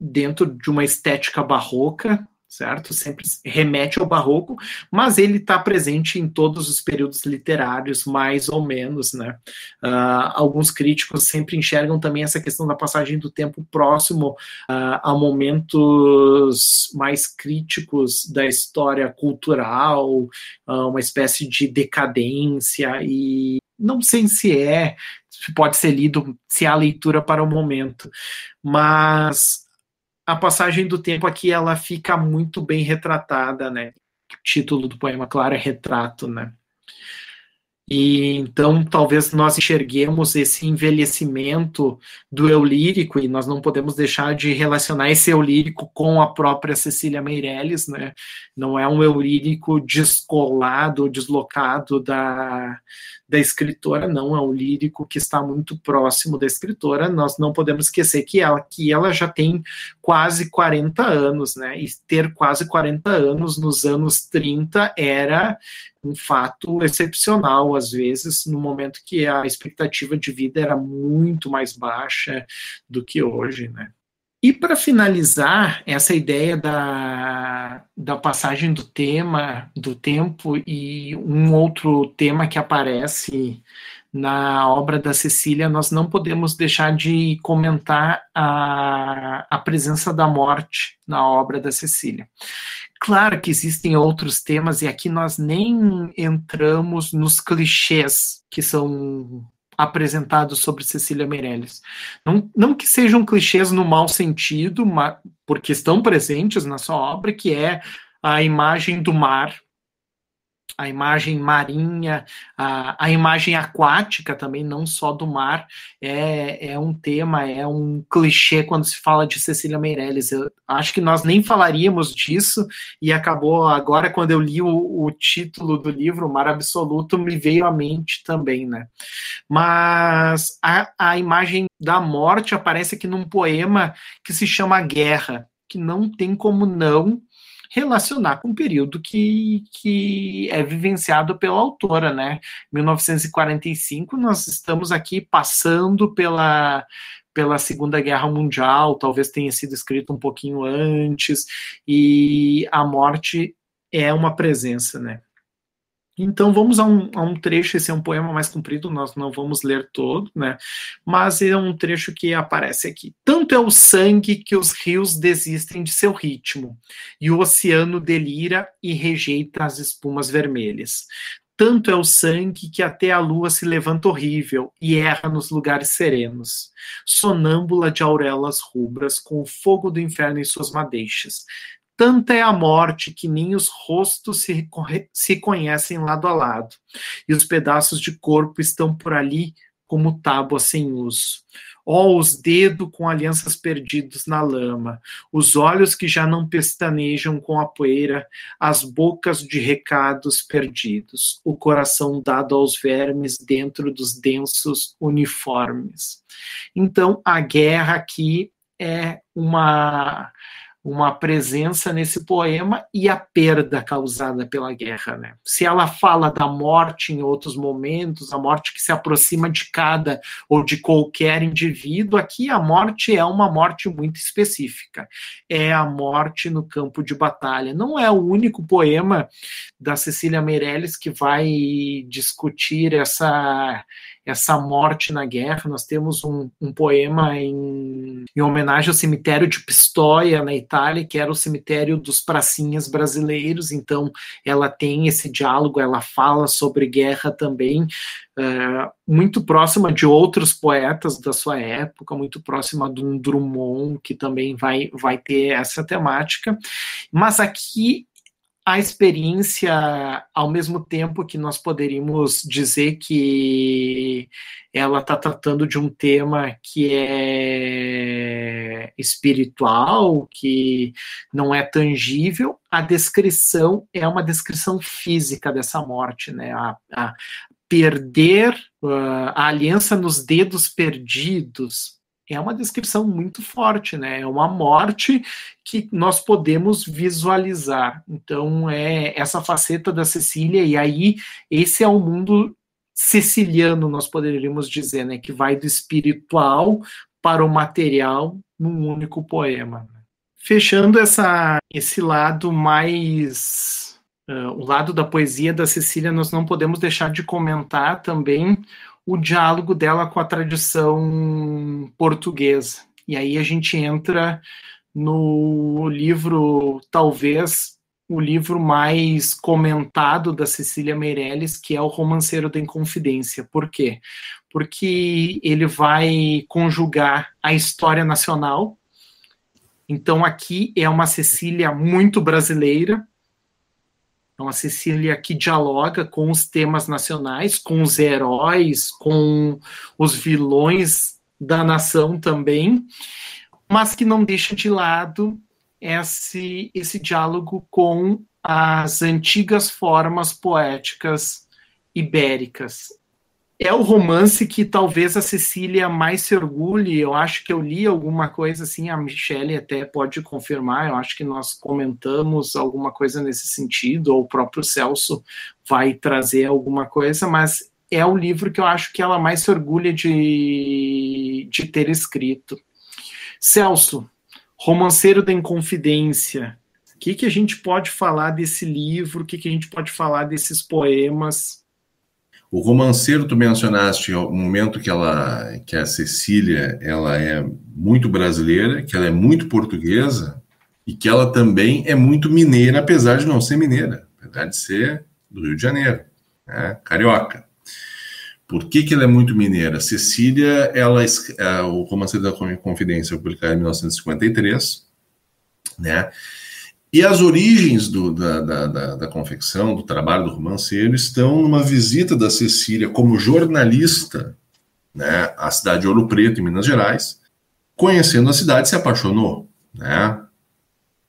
dentro de uma estética barroca, certo? Sempre remete ao barroco, mas ele está presente em todos os períodos literários, mais ou menos, né? Uh, alguns críticos sempre enxergam também essa questão da passagem do tempo próximo uh, a momentos mais críticos da história cultural, uh, uma espécie de decadência e não sei se é, se pode ser lido, se há leitura para o momento, mas a passagem do tempo aqui ela fica muito bem retratada, né? O título do poema, claro, é Retrato, né? E então talvez nós enxerguemos esse envelhecimento do eu lírico e nós não podemos deixar de relacionar esse eu lírico com a própria Cecília Meirelles, né? Não é um eu lírico descolado, deslocado da, da escritora, não, é um lírico que está muito próximo da escritora. Nós não podemos esquecer que ela, que ela já tem quase 40 anos, né? E ter quase 40 anos nos anos 30 era um fato excepcional, às vezes, no momento que a expectativa de vida era muito mais baixa do que hoje, né? E para finalizar essa ideia da, da passagem do tema, do tempo, e um outro tema que aparece na obra da Cecília, nós não podemos deixar de comentar a, a presença da morte na obra da Cecília. Claro que existem outros temas, e aqui nós nem entramos nos clichês que são apresentados sobre Cecília Meirelles. Não, não que sejam clichês no mau sentido, porque estão presentes na sua obra, que é a imagem do mar a imagem marinha, a, a imagem aquática também, não só do mar, é, é um tema, é um clichê quando se fala de Cecília Meirelles. Eu acho que nós nem falaríamos disso e acabou agora, quando eu li o, o título do livro, Mar Absoluto, me veio à mente também, né? Mas a, a imagem da morte aparece aqui num poema que se chama Guerra, que não tem como não relacionar com o período que, que é vivenciado pela autora, né? 1945, nós estamos aqui passando pela, pela Segunda Guerra Mundial, talvez tenha sido escrito um pouquinho antes, e a morte é uma presença, né? Então vamos a um, a um, trecho, esse é um poema mais comprido, nós não vamos ler todo, né? Mas é um trecho que aparece aqui. Tanto é o sangue que os rios desistem de seu ritmo, e o oceano delira e rejeita as espumas vermelhas. Tanto é o sangue que até a lua se levanta horrível e erra nos lugares serenos, sonâmbula de aurelas rubras, com o fogo do inferno em suas madeixas, Tanta é a morte que nem os rostos se, se conhecem lado a lado, e os pedaços de corpo estão por ali como tábuas sem uso. Ó, oh, os dedos com alianças perdidos na lama, os olhos que já não pestanejam com a poeira, as bocas de recados perdidos, o coração dado aos vermes dentro dos densos uniformes. Então, a guerra aqui é uma uma presença nesse poema e a perda causada pela guerra. Né? Se ela fala da morte em outros momentos, a morte que se aproxima de cada ou de qualquer indivíduo, aqui a morte é uma morte muito específica. É a morte no campo de batalha. Não é o único poema da Cecília Meirelles que vai discutir essa essa morte na guerra. Nós temos um, um poema em em homenagem ao cemitério de Pistoia, na Itália, que era o cemitério dos pracinhas brasileiros. Então, ela tem esse diálogo, ela fala sobre guerra também, é, muito próxima de outros poetas da sua época, muito próxima do Drummond, que também vai, vai ter essa temática. Mas aqui a experiência, ao mesmo tempo que nós poderíamos dizer que ela está tratando de um tema que é espiritual, que não é tangível, a descrição é uma descrição física dessa morte, né? A, a perder uh, a aliança nos dedos perdidos, é uma descrição muito forte, né? É uma morte que nós podemos visualizar. Então, é essa faceta da Cecília, e aí esse é o mundo siciliano, nós poderíamos dizer, né? Que vai do espiritual para o material num único poema. Fechando essa, esse lado mais. Uh, o lado da poesia da Cecília, nós não podemos deixar de comentar também o diálogo dela com a tradição portuguesa. E aí a gente entra no livro, talvez o livro mais comentado da Cecília Meirelles, que é o Romanceiro da Inconfidência. Por quê? Porque ele vai conjugar a história nacional. Então aqui é uma Cecília muito brasileira, então, a Cecília que dialoga com os temas nacionais, com os heróis, com os vilões da nação também, mas que não deixa de lado esse, esse diálogo com as antigas formas poéticas ibéricas é o romance que talvez a Cecília mais se orgulhe. Eu acho que eu li alguma coisa assim, a Michelle até pode confirmar. Eu acho que nós comentamos alguma coisa nesse sentido, ou o próprio Celso vai trazer alguma coisa, mas é o livro que eu acho que ela mais se orgulha de, de ter escrito. Celso, Romanceiro da Inconfidência. O que, que a gente pode falar desse livro? O que, que a gente pode falar desses poemas? O romanceiro, tu mencionaste o momento que ela, que a Cecília, ela é muito brasileira, que ela é muito portuguesa e que ela também é muito mineira, apesar de não ser mineira, apesar de ser do Rio de Janeiro, né? carioca. Por que, que ela é muito mineira? Cecília, ela, é, o Romanceiro da Confidência, publicado em 1953, né? E as origens do, da, da, da, da, confecção, do trabalho do romanceiro, estão numa visita da Cecília como jornalista né, à cidade de Ouro Preto, em Minas Gerais. Conhecendo a cidade, se apaixonou. Né?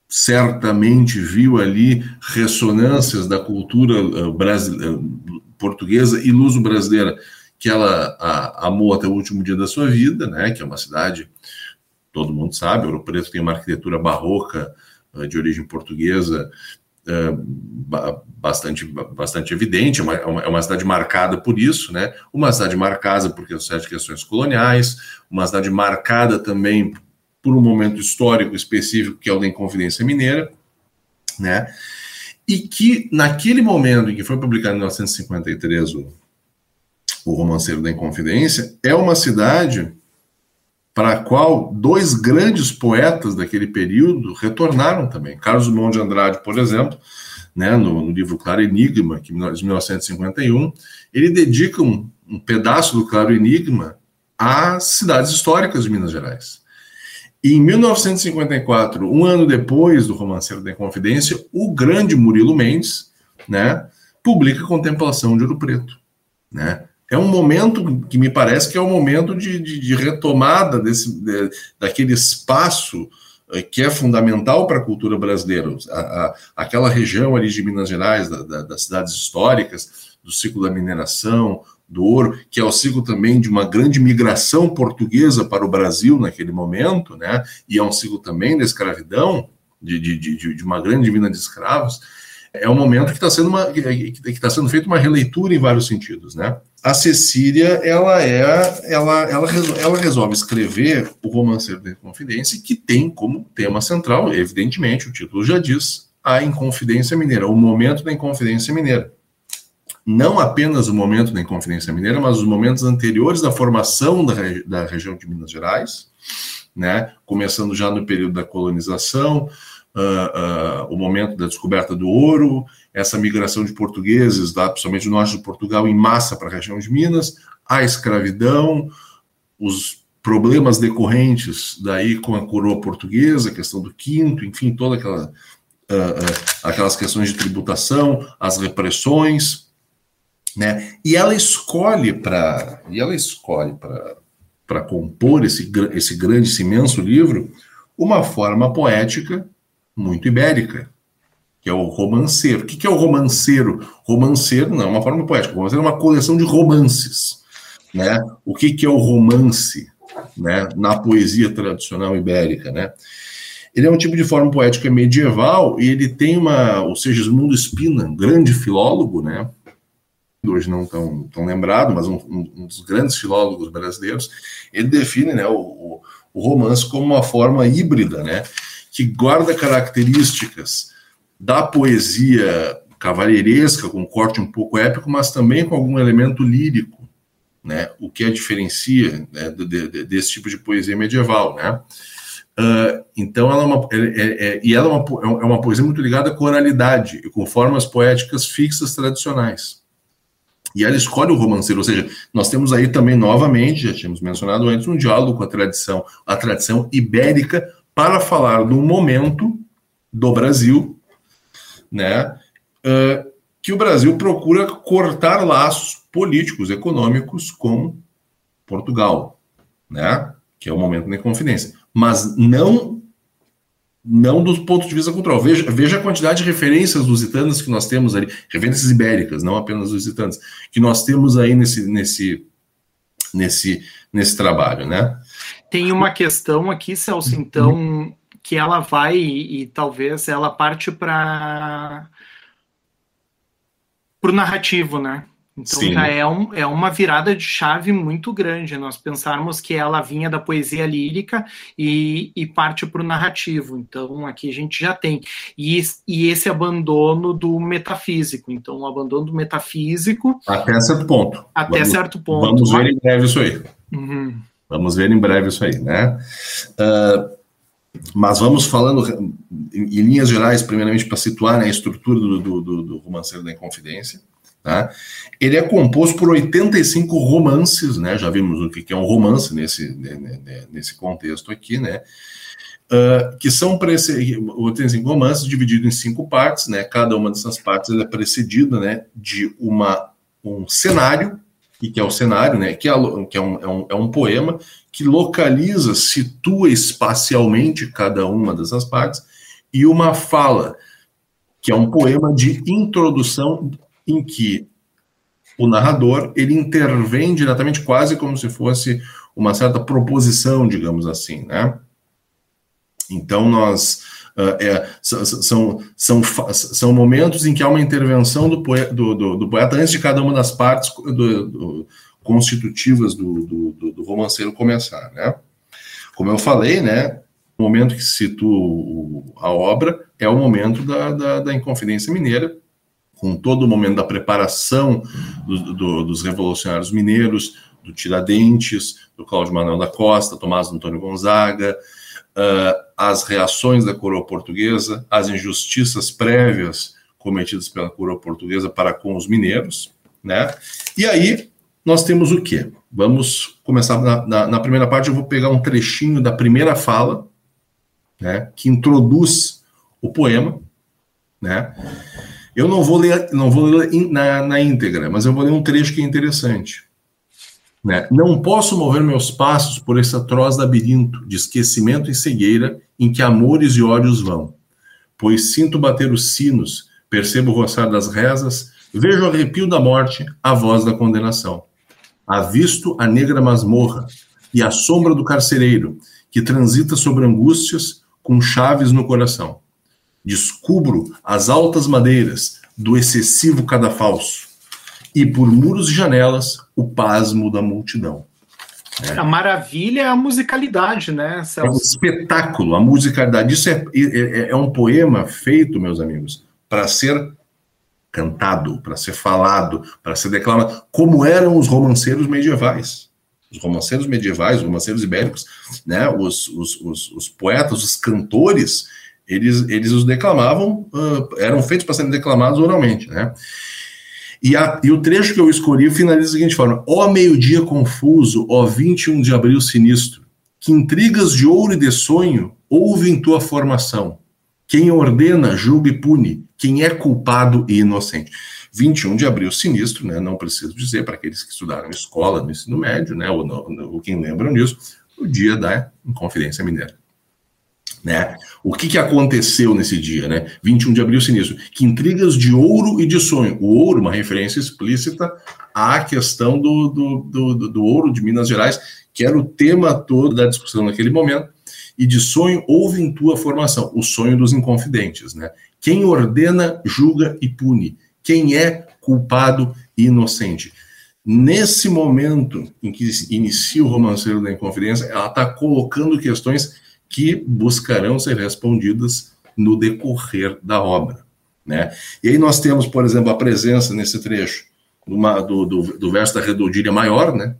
Certamente viu ali ressonâncias da cultura uh, portuguesa e luso-brasileira que ela a, amou até o último dia da sua vida, né, que é uma cidade, todo mundo sabe, Ouro Preto tem uma arquitetura barroca de origem portuguesa eh, bastante, bastante evidente, é uma, é uma cidade marcada por isso, né? Uma cidade marcada por questões coloniais, uma cidade marcada também por um momento histórico específico que é o da Inconfidência Mineira, né? E que naquele momento em que foi publicado em 1953 o, o Romanceiro da Inconfidência, é uma cidade para a qual dois grandes poetas daquele período retornaram também. Carlos Drummond de Andrade, por exemplo, né, no, no, livro Claro Enigma, que, de 1951, ele dedica um, um pedaço do Claro Enigma às cidades históricas de Minas Gerais. E em 1954, um ano depois do Romanceiro da Confidência, o grande Murilo Mendes, né, publica Contemplação de Ouro Preto, né? É um momento que me parece que é um momento de, de, de retomada desse, de, daquele espaço eh, que é fundamental para a cultura brasileira. A, a, aquela região ali de Minas Gerais, da, da, das cidades históricas, do ciclo da mineração, do ouro, que é o ciclo também de uma grande migração portuguesa para o Brasil naquele momento, né? e é um ciclo também da escravidão, de, de, de, de uma grande mina de escravos é um momento que está sendo uma que está sendo feita uma releitura em vários sentidos, né? A Cecília ela é ela ela, ela resolve escrever o romanceiro da Inconfidência que tem como tema central, evidentemente, o título já diz, a Inconfidência Mineira, o momento da Inconfidência Mineira. Não apenas o momento da Inconfidência Mineira, mas os momentos anteriores da formação da, da região de Minas Gerais, né? Começando já no período da colonização, uh, uh, o momento da descoberta do ouro, essa migração de portugueses, lá, principalmente do norte de Portugal, em massa para a região de Minas, a escravidão, os problemas decorrentes daí com a coroa portuguesa, a questão do quinto, enfim, toda aquela uh, aquelas questões de tributação, as repressões, né? E ela escolhe para e ela escolhe para para compor esse esse grande, esse imenso livro uma forma poética muito ibérica, que é o romanceiro. O que é o romanceiro? Romanceiro não é uma forma poética. O romanceiro é uma coleção de romances, né? O que é o romance, né? Na poesia tradicional ibérica, né? Ele é um tipo de forma poética medieval e ele tem uma, ou seja, Edmundo Spina, um grande filólogo, né? Hoje não tão, tão lembrado, mas um, um dos grandes filólogos brasileiros, ele define né, o, o romance como uma forma híbrida, né? Que guarda características da poesia cavalheiresca, com corte um pouco épico, mas também com algum elemento lírico, né? O que a diferencia né, de, de, desse tipo de poesia medieval, né? Uh, então, ela é uma, é, é, é, e ela é uma, é uma poesia muito ligada à coralidade e com formas poéticas fixas tradicionais. E ela escolhe o romanceiro, ou seja, nós temos aí também, novamente, já tínhamos mencionado antes, um diálogo com a tradição, a tradição ibérica, para falar do momento do Brasil, né, uh, que o Brasil procura cortar laços políticos, econômicos com Portugal, né, que é o momento da Inconfidência mas não não do ponto de vista cultural. Veja, veja a quantidade de referências lusitanas que nós temos ali, referências ibéricas, não apenas lusitanas, que nós temos aí nesse, nesse, nesse, nesse trabalho, né? Tem uma questão aqui, Celso, então, que ela vai e, e talvez ela parte para o narrativo, né? Então Sim. já é, um, é uma virada de chave muito grande. Nós pensarmos que ela vinha da poesia lírica e, e parte para o narrativo. Então aqui a gente já tem. E, e esse abandono do metafísico. Então o abandono do metafísico. Até certo ponto. Até vamos, certo ponto. Vamos ver em breve isso aí. Uhum. Vamos ver em breve isso aí, né? Uh, mas vamos falando em, em linhas gerais, primeiramente para situar né, a estrutura do, do, do, do romanceiro da Inconfidência. Tá? Ele é composto por 85 romances, né? já vimos o que é um romance nesse, né, né, né, nesse contexto aqui, né? Uh, que são 85 romances divididos em cinco partes, né? cada uma dessas partes é precedida né, de uma, um cenário, que é o cenário, né? que, é, que é, um, é, um, é um poema que localiza, situa espacialmente cada uma dessas partes, e uma fala, que é um poema de introdução em que o narrador ele intervém diretamente, quase como se fosse uma certa proposição, digamos assim, né? Então nós é, são, são, são momentos em que há uma intervenção do, poeta, do, do, do poeta antes de cada uma das partes do, constitutivas do, do, romanceiro começar, né? Como eu falei, né? O momento que se situa a obra é o momento da, da, da Inconfidência Mineira, com todo o momento da preparação do, do, dos revolucionários mineiros, do Tiradentes, do Cláudio Manuel da Costa, Tomás Antônio Gonzaga, uh, as reações da coroa portuguesa, as injustiças prévias cometidas pela coroa portuguesa para com os mineiros, né? E aí nós temos o quê? Vamos começar na, na, na primeira parte. Eu vou pegar um trechinho da primeira fala, né? Que introduz o poema, né? Eu não vou ler, não vou ler na, na íntegra, mas eu vou ler um trecho que é interessante. Né? Não posso mover meus passos por esse atroz labirinto de esquecimento e cegueira em que amores e ódios vão, pois sinto bater os sinos, percebo o roçar das rezas, vejo o arrepio da morte, a voz da condenação. Avisto a negra masmorra e a sombra do carcereiro, que transita sobre angústias com chaves no coração descubro as altas madeiras do excessivo cadafalso, e por muros e janelas o pasmo da multidão. É. A maravilha é a musicalidade, né, Celso? É um espetáculo, a musicalidade. Isso é, é, é, é um poema feito, meus amigos, para ser cantado, para ser falado, para ser declamado, como eram os romanceiros medievais. os romanceiros medievais, os romanceiros ibéricos, né, os, os, os, os poetas, os cantores, eles, eles os declamavam, uh, eram feitos para serem declamados oralmente, né? E, a, e, o trecho que eu escolhi finaliza da seguinte forma: Ó meio-dia confuso, ó 21 de abril sinistro, que intrigas de ouro e de sonho ouvem tua formação. Quem ordena, julga e pune, quem é culpado e inocente. 21 de abril sinistro, né? Não preciso dizer para aqueles que estudaram escola no ensino médio, né? Ou, ou quem lembram disso, o dia da Inconfidência Mineira. Né? O que, que aconteceu nesse dia, né? 21 de abril sinistro, que intrigas de ouro e de sonho. O ouro, uma referência explícita à questão do, do, do, do ouro de Minas Gerais, que era o tema todo da discussão naquele momento, e de sonho houve em tua formação, o sonho dos inconfidentes, né? Quem ordena, julga e pune. Quem é culpado e inocente. Nesse momento em que inicia o romanceiro da Inconfidência, ela está colocando questões que buscarão ser respondidas no decorrer da obra. Né? E aí nós temos, por exemplo, a presença nesse trecho uma, do, do, do, verso da redondilha maior, né?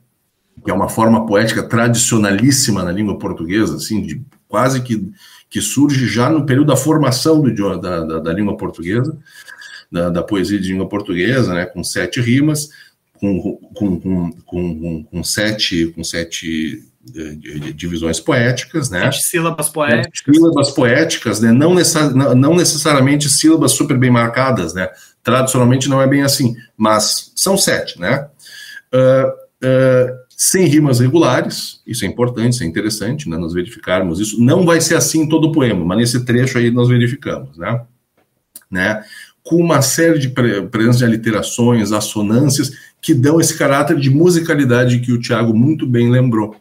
que é uma forma poética tradicionalíssima na língua portuguesa, assim, de, quase que, que surge já no período da formação do, da, da, da língua portuguesa, da, da, poesia de língua portuguesa, né? com sete rimas, com, com, com, com, com sete, com sete divisões poéticas, né? sílabas poéticas. Sílabas poéticas, né? Não, necess, não necessariamente sílabas super bem marcadas, né? Tradicionalmente não é bem assim, mas são sete, né? Uh, uh, sem rimas regulares, isso é importante, isso é interessante, né? Nós verificarmos isso. Não vai ser assim em todo o poema, mas nesse trecho aí nós verificamos, né? né? Com uma série de pre presença de aliterações, assonâncias, que dão esse caráter de musicalidade que o Tiago muito bem lembrou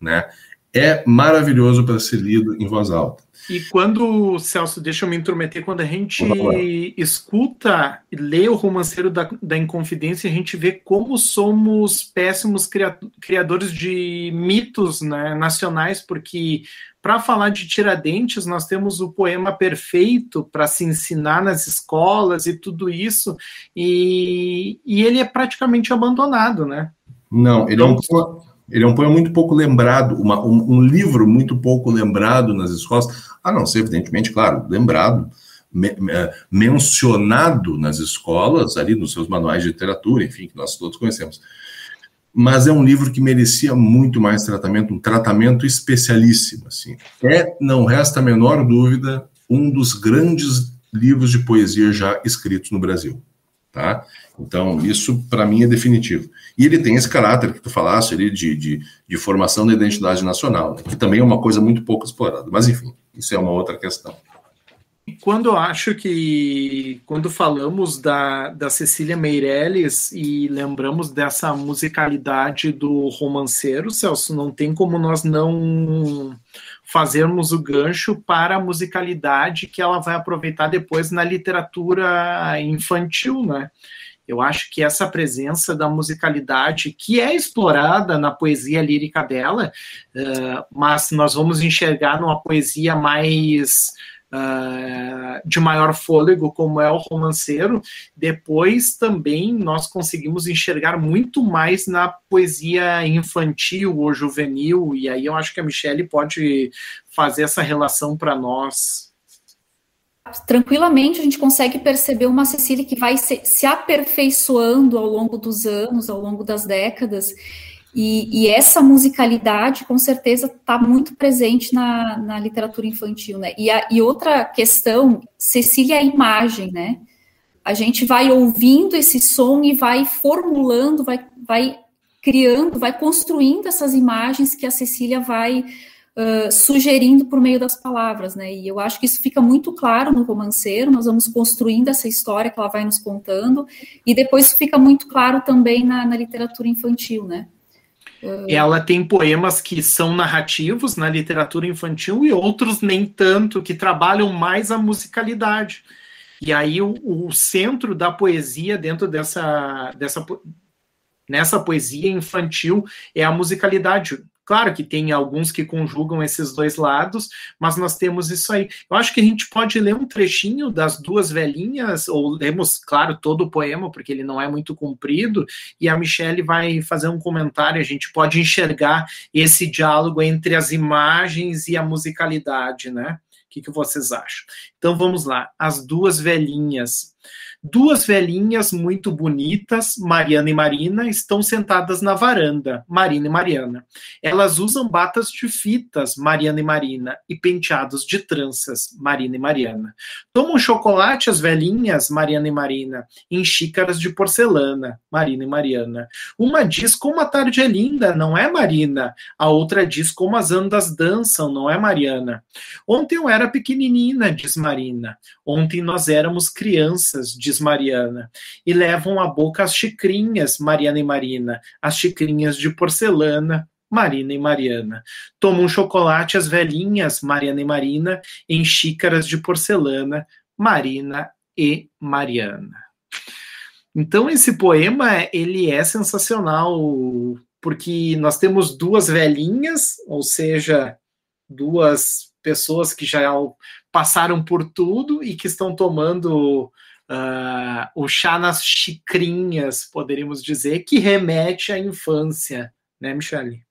né? É maravilhoso para ser lido em voz alta. E quando, Celso, deixa eu me intrometer, quando a gente escuta e lê o romanceiro da, da Inconfidência, a gente vê como somos péssimos criadores de mitos né, nacionais, porque para falar de Tiradentes, nós temos o poema perfeito para se ensinar nas escolas e tudo isso, e, e ele é praticamente abandonado, né? Não, ele então, é um então, ele é um poema muito pouco lembrado, uma, um, um, livro muito pouco lembrado nas escolas, a não ser, evidentemente, claro, lembrado, me, me, mencionado nas escolas, ali nos seus manuais de literatura, enfim, que nós todos conhecemos. Mas é um livro que merecia muito mais tratamento, um tratamento especialíssimo. Assim. É, não resta a menor dúvida, um dos grandes livros de poesia já escritos no Brasil. Tá? Então, isso para mim é definitivo. E ele tem esse caráter que tu falaste ali de, de, de formação da identidade nacional, que também é uma coisa muito pouco explorada. Mas, enfim, isso é uma outra questão. Quando eu acho que, quando falamos da, da Cecília Meirelles e lembramos dessa musicalidade do romanceiro, Celso, não tem como nós não fazermos o gancho para a musicalidade que ela vai aproveitar depois na literatura infantil, né? Eu acho que essa presença da musicalidade, que é explorada na poesia lírica dela, uh, mas nós vamos enxergar numa poesia mais Uh, de maior fôlego, como é o romanceiro, depois também nós conseguimos enxergar muito mais na poesia infantil ou juvenil, e aí eu acho que a Michelle pode fazer essa relação para nós. Tranquilamente a gente consegue perceber uma Cecília que vai se, se aperfeiçoando ao longo dos anos, ao longo das décadas, e, e, essa musicalidade, com certeza, está muito presente na, na, literatura infantil, né? E, a, e, outra questão, Cecília é a imagem, né? A gente vai ouvindo esse som e vai formulando, vai, vai criando, vai construindo essas imagens que a Cecília vai sugerindo por meio das palavras, né? E eu acho que isso fica muito claro no romanceiro, nós vamos construindo essa história que ela vai nos contando, e depois fica muito claro também na, na literatura infantil, né? Ela tem poemas que são narrativos na literatura infantil e outros nem tanto, que trabalham mais a musicalidade. E aí o, o centro da poesia dentro dessa, dessa nessa poesia infantil é a musicalidade. Claro que tem alguns que conjugam esses dois lados, mas nós temos isso aí. Eu acho que a gente pode ler um trechinho das duas velhinhas, ou lemos, claro, todo o poema, porque ele não é muito comprido, e a Michelle vai fazer um comentário, a gente pode enxergar esse diálogo entre as imagens e a musicalidade, né? O que, que vocês acham? Então vamos lá. As duas velhinhas. Duas velhinhas muito bonitas, Mariana e Marina, estão sentadas na varanda, Marina e Mariana. Elas usam batas de fitas, Mariana e Marina, e penteados de tranças, Marina e Mariana. Tomam chocolate as velhinhas, Mariana e Marina, em xícaras de porcelana, Marina e Mariana. Uma diz como a tarde é linda, não é Marina? A outra diz como as andas dançam, não é Mariana? Ontem eu era pequenina, diz Marina. Ontem nós éramos crianças, diz diz Mariana, e levam à boca as xicrinhas, Mariana e Marina, as xicrinhas de porcelana, Marina e Mariana. Tomam chocolate as velhinhas, Mariana e Marina, em xícaras de porcelana, Marina e Mariana. Então esse poema ele é sensacional porque nós temos duas velhinhas, ou seja, duas pessoas que já passaram por tudo e que estão tomando uh, o chá nas xicrinhas, poderíamos dizer, que remete à infância, né, Michele?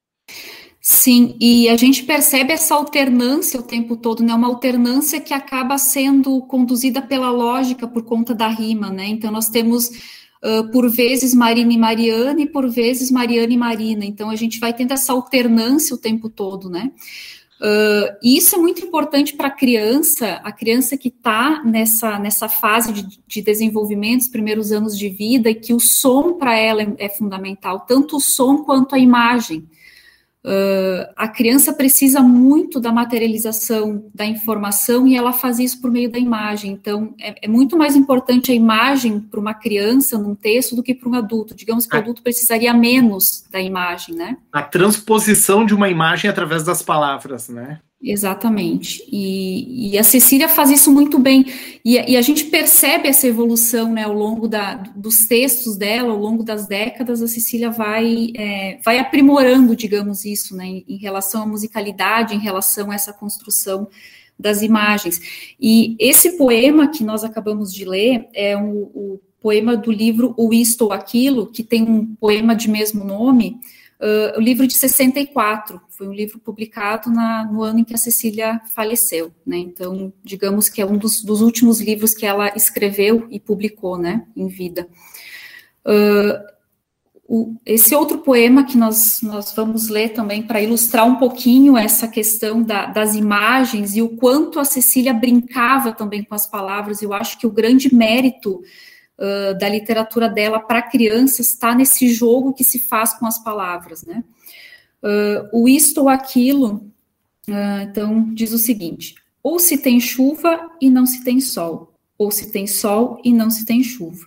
Sim, e a gente percebe essa alternância o tempo todo, né? Uma alternância que acaba sendo conduzida pela lógica por conta da rima, né? Então nós temos uh, por vezes Marina e Mariana e por vezes Mariana e Marina. Então a gente vai tendo essa alternância o tempo todo, né? Uh, e isso é muito importante para a criança, a criança que está nessa, nessa fase de, de, desenvolvimento, os primeiros anos de vida, e que o som para ela é, é, fundamental, tanto o som quanto a imagem. Uh, a criança precisa muito da materialização da informação e ela faz isso por meio da imagem. Então, é, é muito mais importante a imagem para uma criança num texto do que para um adulto. Digamos que o adulto precisaria menos da imagem, né? A transposição de uma imagem através das palavras, né? Exatamente. E, e, a Cecília faz isso muito bem. E, e, a gente percebe essa evolução né, ao longo da, dos textos dela, ao longo das décadas, a Cecília vai, é, vai aprimorando, digamos isso, né, em, relação à musicalidade, em relação a essa construção das imagens. E esse poema que nós acabamos de ler é um, o poema do livro O Isto ou Aquilo, que tem um poema de mesmo nome, Uh, o livro de 64 foi um livro publicado na, no ano em que a Cecília faleceu, né? Então, digamos que é um dos, dos últimos livros que ela escreveu e publicou, né, em vida. Uh, o, esse outro poema que nós, nós vamos ler também para ilustrar um pouquinho essa questão da, das imagens e o quanto a Cecília brincava também com as palavras. Eu acho que o grande mérito uh, da literatura dela para crianças está nesse jogo que se faz com as palavras, né? Uh, o isto ou aquilo, uh, então, diz o seguinte: ou se tem chuva e não se tem sol, ou se tem sol e não se tem chuva,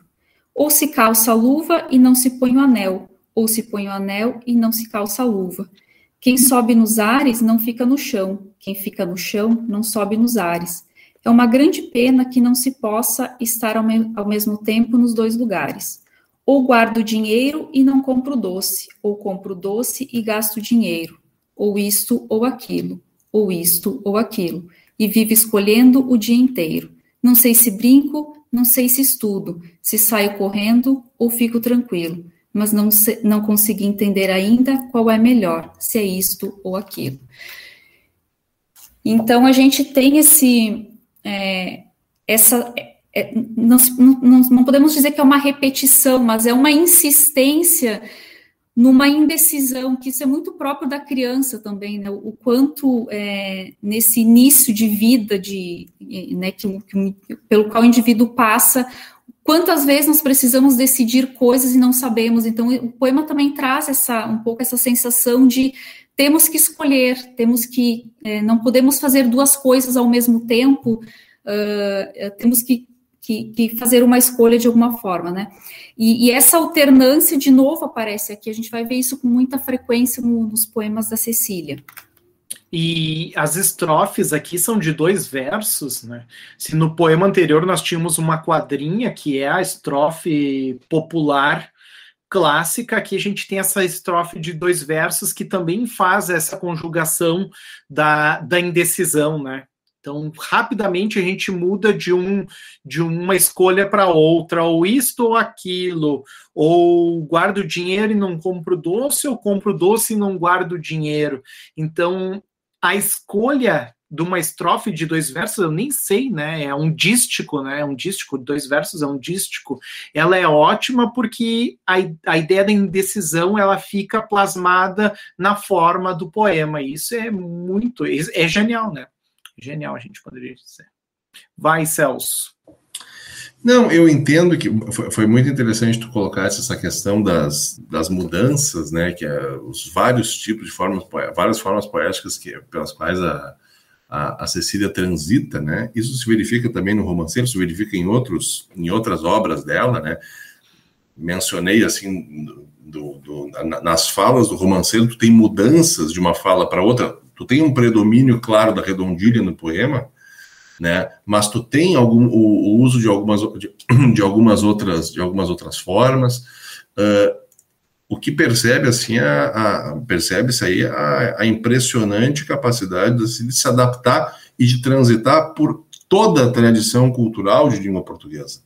ou se calça a luva e não se põe o anel, ou se põe o anel e não se calça a luva. Quem sobe nos ares não fica no chão, quem fica no chão não sobe nos ares. É uma grande pena que não se possa estar ao, me ao mesmo tempo nos dois lugares. Ou guardo dinheiro e não compro doce, ou compro doce e gasto dinheiro, ou isto ou aquilo, ou isto ou aquilo, e vivo escolhendo o dia inteiro. Não sei se brinco, não sei se estudo, se saio correndo ou fico tranquilo, mas não, se, não consegui entender ainda qual é melhor, se é isto ou aquilo. Então a gente tem esse é, essa é, não, não, não, podemos dizer que é uma repetição, mas é uma insistência numa indecisão, que isso é muito próprio da criança também, né? o quanto é, nesse início de vida, de, né, que, que, pelo qual o indivíduo passa, quantas vezes nós precisamos decidir coisas e não sabemos, então o poema também traz essa, um pouco essa sensação de temos que escolher, temos que, é, não podemos fazer duas coisas ao mesmo tempo, uh, temos que, que, que, fazer uma escolha de alguma forma, né? E, e, essa alternância, de novo, aparece aqui, a gente vai ver isso com muita frequência no, nos poemas da Cecília. E as estrofes aqui são de dois versos, né? Se no poema anterior nós tínhamos uma quadrinha, que é a estrofe popular clássica, aqui a gente tem essa estrofe de dois versos que também faz essa conjugação da, da indecisão, né? Então, rapidamente a gente muda de, um, de uma escolha para outra, ou isto ou aquilo, ou guardo dinheiro e não compro doce, ou compro doce e não guardo dinheiro. Então, a escolha de uma estrofe de dois versos, eu nem sei, né? É um dístico, né? É um dístico, dois versos é um dístico. Ela é ótima porque a, a ideia da indecisão ela fica plasmada na forma do poema. Isso é muito, é genial, né? Genial, a gente poderia dizer. Vai, Celso. Não, eu entendo que foi, muito interessante tu colocar essa questão das, das mudanças, né, que é os vários tipos de formas, várias formas poéticas que, pelas quais a, a, a, Cecília transita, né? Isso se verifica também no romanceiro, se verifica em outros, em outras obras dela, né? Mencionei assim do, do, nas falas do romanceiro, tu tem mudanças de uma fala para outra, tu tem um predomínio claro da redondilha no poema, né? Mas tu tem algum o, o uso de algumas de, (clears throat) de, algumas outras de algumas outras formas. Uh, o que percebe assim a, a percebe-se aí a, a, impressionante capacidade de, de, se adaptar e de transitar por toda a tradição cultural de língua portuguesa.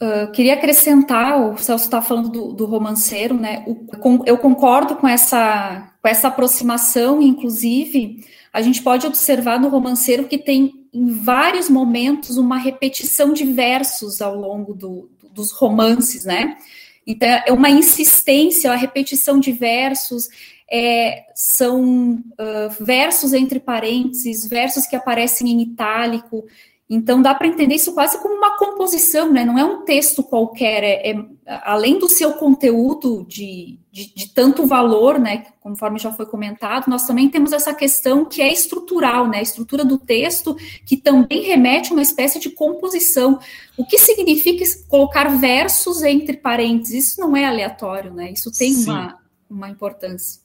Uh, queria acrescentar, o Celso está falando do, do, romanceiro, né? O, com, eu concordo com essa, com essa aproximação, inclusive, a gente pode observar no romanceiro que tem em vários momentos uma repetição de versos ao longo do, dos romances, né? Então, é uma insistência, a repetição de versos, é, são uh, versos entre parênteses, versos que aparecem em itálico. Então, dá para entender isso quase como uma composição, né? Não é um texto qualquer, é, é além do seu conteúdo de, de, de, tanto valor, né? Conforme já foi comentado, nós também temos essa questão que é estrutural, né? A estrutura do texto, que também remete a uma espécie de composição. O que significa colocar versos entre parênteses? Isso não é aleatório, né? Isso tem uma, uma importância.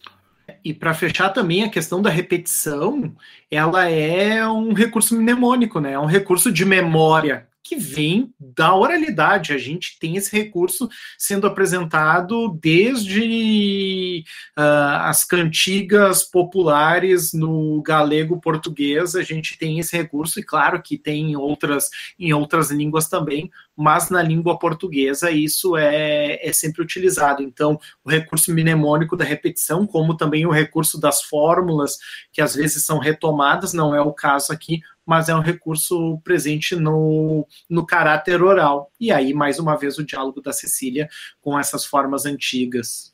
E para fechar também a questão da repetição, ela é um recurso mnemônico, né? É um recurso de memória que vem da oralidade. A gente tem esse recurso sendo apresentado desde uh, as cantigas populares no galego português. A gente tem esse recurso, e claro que tem em outras, em outras línguas também, mas na língua portuguesa isso é, é sempre utilizado. Então, o recurso mnemônico da repetição, como também o recurso das fórmulas, que às vezes são retomadas, não é o caso aqui, mas é um recurso presente no, no caráter oral. E aí, mais uma vez, o diálogo da Cecília com essas formas antigas.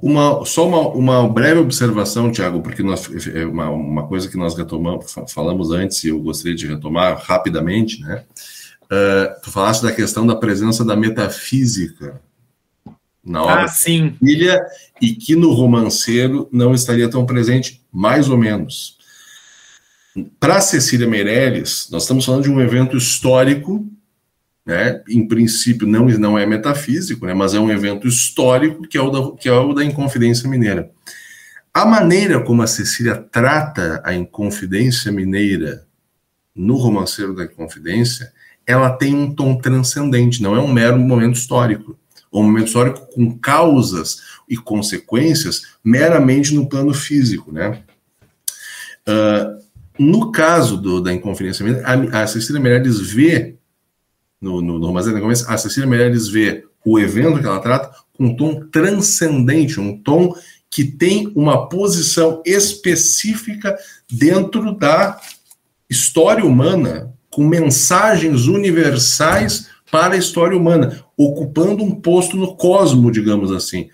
Uma, só uma, uma breve observação, Tiago, porque nós, é uma, uma coisa que nós retomamos, falamos antes e eu gostaria de retomar rapidamente, né? Uh, tu falaste da questão da presença da metafísica na obra ah, sim. E que no romanceiro não estaria tão presente, mais ou menos. Para Cecília Meirelles, nós estamos falando de um evento histórico, né? em princípio não, não é metafísico, né? mas é um evento histórico que é, o da, que é o da Inconfidência Mineira. A maneira como a Cecília trata a Inconfidência Mineira no romanceiro da Inconfidência, ela tem um tom transcendente, não é um mero momento histórico. Um momento histórico com causas e consequências meramente no plano físico, né? Uh, no caso do, da Inconfidência a, a Cecília Meirelles vê, no, no, no Romance da Inconfidência, a Cecília Meirelles vê o evento que ela trata com um tom transcendente, um tom que tem uma posição específica dentro da história humana, com mensagens universais para a história humana, ocupando um posto no cosmo, digamos assim.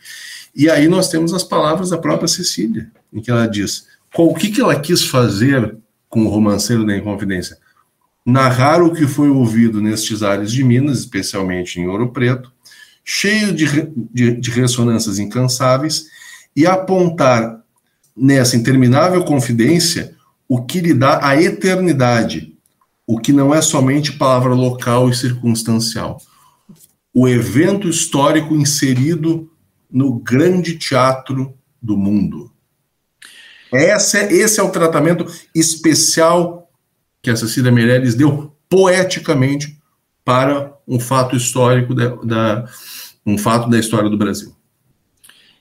E aí nós temos as palavras da própria Cecília, em que ela diz: o que, que ela quis fazer com o romanceiro da Inconfidência. Narrar o que foi ouvido nestes ares de Minas, especialmente em Ouro Preto, cheio de, de, de ressonâncias incansáveis, e apontar nessa interminável confidência o que lhe dá a eternidade, o que não é somente palavra local e circunstancial. O evento histórico inserido no grande teatro do mundo. Esse é, esse é o tratamento especial que a Cecília Meirelles deu poeticamente para um fato histórico da, da, um fato da história do Brasil.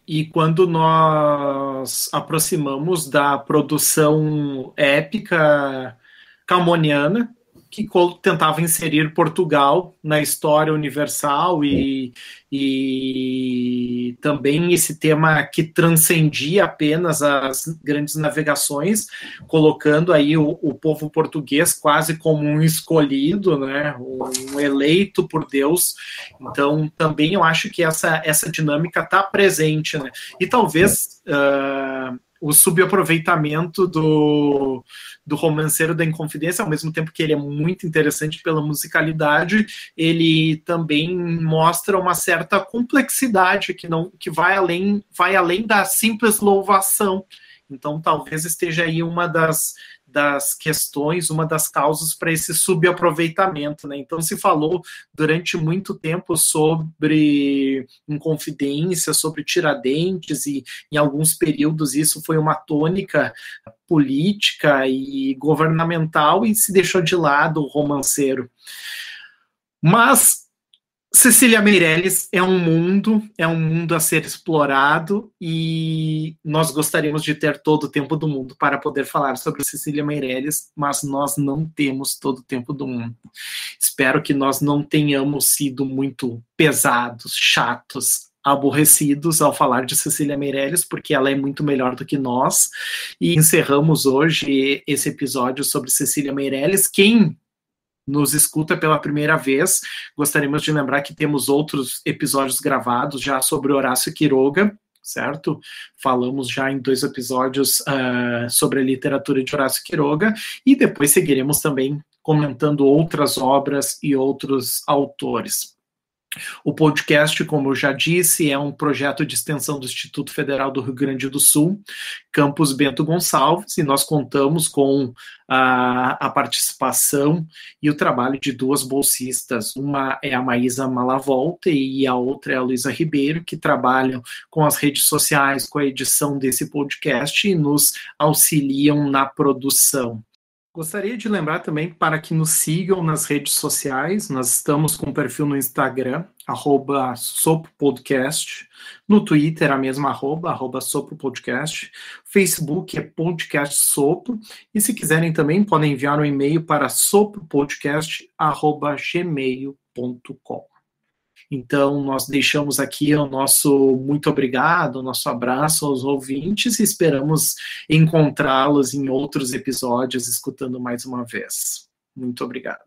E quando nós aproximamos da produção épica camoniana, que tentava inserir Portugal na história universal e, e também esse tema que transcendia apenas as grandes navegações, colocando aí o, o povo português quase como um escolhido, né, um eleito por Deus. Então, também eu acho que essa, essa dinâmica está presente, né? E talvez uh, o subaproveitamento do, do romanceiro da Inconfidência, ao mesmo tempo que ele é muito interessante pela musicalidade, ele também mostra uma certa complexidade que não que vai além vai além da simples louvação. Então, talvez esteja aí uma das das questões, uma das causas para esse subaproveitamento. Né? Então, se falou durante muito tempo sobre Inconfidência, sobre Tiradentes, e em alguns períodos isso foi uma tônica política e governamental, e se deixou de lado o romanceiro. Mas Cecília Meirelles é um mundo, é um mundo a ser explorado e nós gostaríamos de ter todo o tempo do mundo para poder falar sobre Cecília Meirelles, mas nós não temos todo o tempo do mundo. Espero que nós não tenhamos sido muito pesados, chatos, aborrecidos ao falar de Cecília Meirelles, porque ela é muito melhor do que nós. E encerramos hoje esse episódio sobre Cecília Meirelles. Quem nos escuta pela primeira vez, gostaríamos de lembrar que temos outros episódios gravados já sobre Horácio Quiroga, certo? Falamos já em dois episódios uh, sobre a literatura de Horácio Quiroga e depois seguiremos também comentando outras obras e outros autores. O podcast, como eu já disse, é um projeto de extensão do Instituto Federal do Rio Grande do Sul, Campus Bento Gonçalves, e nós contamos com a, a participação e o trabalho de duas bolsistas. Uma é a Maísa Malavolta e a outra é a Luísa Ribeiro, que trabalham com as redes sociais, com a edição desse podcast e nos auxiliam na produção. Gostaria de lembrar também para que nos sigam nas redes sociais. Nós estamos com um perfil no Instagram, arroba sopopodcast. No Twitter, a mesma arroba, arroba sopopodcast. Facebook é podcast sopro. E se quiserem também, podem enviar um e-mail para sopopodcast.gmail.com. Então, nós deixamos aqui o nosso muito obrigado, o nosso abraço aos ouvintes e esperamos encontrá-los em outros episódios, escutando mais uma vez. Muito obrigado.